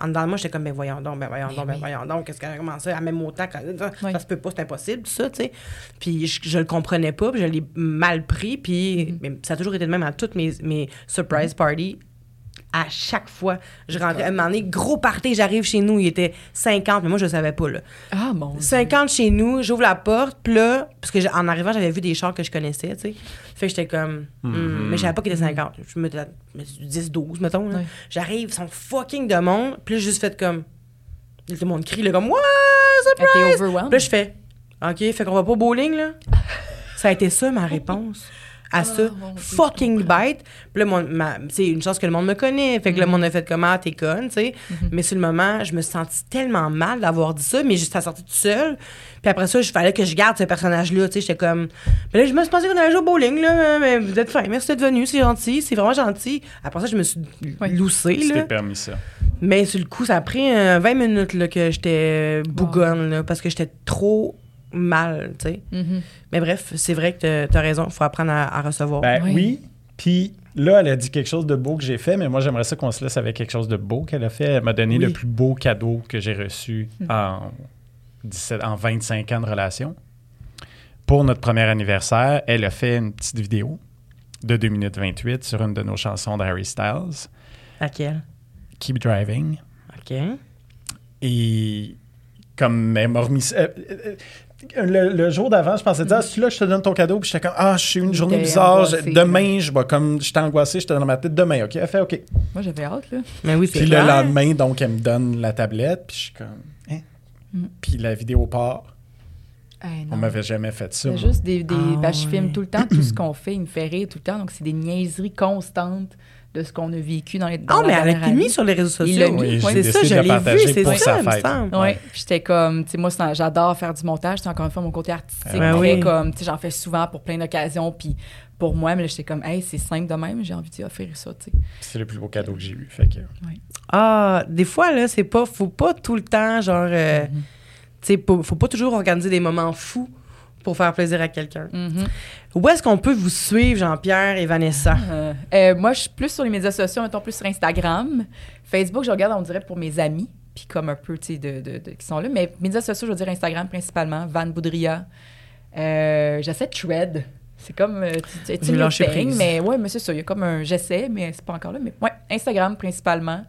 En dedans de moi, j'étais comme, ben voyons donc, ben voyons donc, ben voyons donc, qu'est-ce qu'elle a commencé à même autant, que- ça, Oui. ça se peut pas, c'est impossible, tout ça, tu sais. Puis je, je le comprenais pas, puis je l'ai mal pris, puis mais ça a toujours été le même à toutes mes, mes surprise parties. À chaque fois, je rentrais, à un moment donné, gros party, j'arrive chez nous, il était 50, mais moi, je le savais pas, là. Ah, mon Dieu. 50 chez nous, j'ouvre la porte, puis là, parce que j'ai- en arrivant, j'avais vu des chars que je connaissais, tu sais. Fait que j'étais comme, hmm, mais je savais pas qu'il était 50. Je me disais 10, 12, mettons. là. J'arrive, ils sont fucking de monde, puis là, j'ai juste fait comme, tout le monde crie, là, comme, ouais, Elle surprise! était overwhelmed. Puis là, je fais, OK, fait qu'on va pas au bowling, là? Ça a été ça, ma réponse. À ça, Oh, fucking bête. Puis là, mon, ma- c'est une chance que le monde me connaît. Fait que Mm-hmm. le monde a fait comment, t'es conne, tu sais. Mais sur le moment, je me suis sentie tellement mal d'avoir dit ça, mais juste à sortir tout seul. Puis après ça, il fallait que je garde ce personnage-là, tu sais. J'étais comme. Puis là, je me suis pensé qu'on allait jouer au bowling, là. Mais vous êtes fin, merci d'être venu, c'est gentil, c'est vraiment gentil. Après ça, je me suis Ouais. loussée, C'était là. permis ça. Mais sur le coup, ça a pris euh, 20 minutes là, que j'étais bougonne, là, parce que j'étais trop mal, tu sais. Mhm. Mais bref, c'est vrai que tu as raison, il faut apprendre à, à recevoir. Ben Oui. oui. Puis là, elle a dit quelque chose de beau que j'ai fait, mais moi, j'aimerais ça qu'on se laisse avec quelque chose de beau qu'elle a fait. Elle m'a donné Oui. le plus beau cadeau que j'ai reçu en, 17, en 25 ans de relation. Pour notre premier anniversaire, elle a fait une petite vidéo de 2 minutes 28 sur une de nos chansons d'Harry Styles, Laquelle? Keep Driving. OK. Et comme elle m'a remis euh, euh, le, le jour d'avant, je pensais dire, ah, c'est là que je te donne ton cadeau. Puis j'étais comme, ah, je suis une journée bizarre. Je- demain, je vais comme, j'étais angoissé, j'étais dans ma tête. Demain, OK? Elle fait OK. Moi, j'avais hâte, là. Mais oui, c'est Puis le lendemain, donc, elle me donne la tablette. Puis je suis comme, hein? Mm. Puis la vidéo part. Hey, On non. m'avait jamais fait ça. C'est juste des. des Ah, ben, je filme ouais. tout le temps tout ce qu'on fait. Il me fait rire tout le temps. Donc, c'est des niaiseries constantes de ce qu'on a vécu dans les. dans Ah, la mais elle a dernière année. mis sur les réseaux Il l'a sociaux. mis, Oui, c'est ça, je l'ai vu, c'est ça, il me semble. Puis j'étais comme, tu sais, moi, j'adore faire du montage. C'est encore une fois mon côté artistique. Ben très oui. comme, tu sais, j'en fais souvent pour plein d'occasions. Puis pour moi, mais là, j'étais comme, hey, c'est simple de même. J'ai envie d'y offrir ça, tu sais. C'est le plus beau cadeau que j'ai eu. Fait que, Ah, des fois, là, c'est pas. Faut pas tout le temps, genre. euh, Mm-hmm. Tu sais, faut pas toujours organiser des moments fous pour faire plaisir à quelqu'un. Mhm. Où est-ce qu'on peut vous suivre, Jean-Pierre et Vanessa? Euh, euh, moi, je suis plus sur les médias sociaux, mettons plus sur Instagram. Facebook, je regarde, on dirait, pour mes amis, puis comme un peu, tu sais, de, de- de- qui sont là. Mais médias sociaux, je veux dire Instagram principalement, Van Boudria. Euh, J'essaie de Thread. C'est comme, euh, tu- tu- tu mais ouais, mais c'est ça. Il y a comme un j'essaie, mais c'est pas encore là. Mais ouais, Instagram principalement.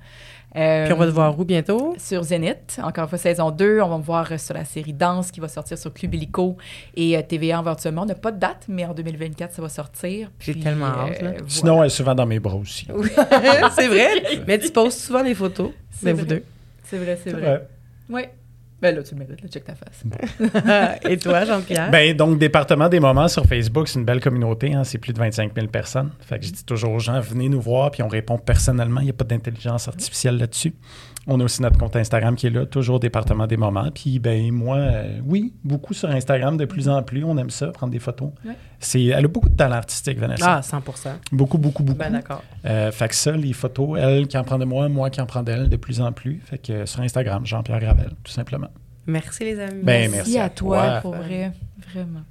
Euh, Puis on va te voir où bientôt? sur Zénith, encore une fois, saison 2. On va me voir euh, sur la série Danse qui va sortir sur Club Illico et euh, TVA éventuellement. On n'a pas de date, mais en 2024, ça va sortir. J'ai tellement hâte, là. voilà. Sinon, elle est souvent dans mes bras aussi. c'est vrai. Mais tu postes souvent des photos C'est de vous deux. C'est vrai, c'est vrai. Oui. Ben là, tu le mérites, là, check ta face. et toi, Jean-Pierre? Ben, donc, Département des moments sur Facebook, c'est une belle communauté. hein, c'est plus de 25 000 personnes. Fait que je dis toujours aux gens, venez nous voir, puis on répond personnellement. Il n'y a pas d'intelligence artificielle là-dessus. On a aussi notre compte Instagram qui est là, toujours Département des moments. Puis, ben, moi, euh, oui, beaucoup sur Instagram, de plus en plus. On aime ça, prendre des photos. Ouais. C'est, elle a beaucoup de talent artistique, Vanessa. ah, 100% Beaucoup, beaucoup, beaucoup. Ben d'accord. Euh, fait que ça, les photos, elle qui en prend de moi, moi qui en prends d'elle de plus en plus. Fait que euh, sur Instagram, Jean-Pierre Gravel, tout simplement. Merci, les amis. Ben, merci, merci à, à toi, toi. pour vrai. Vraiment.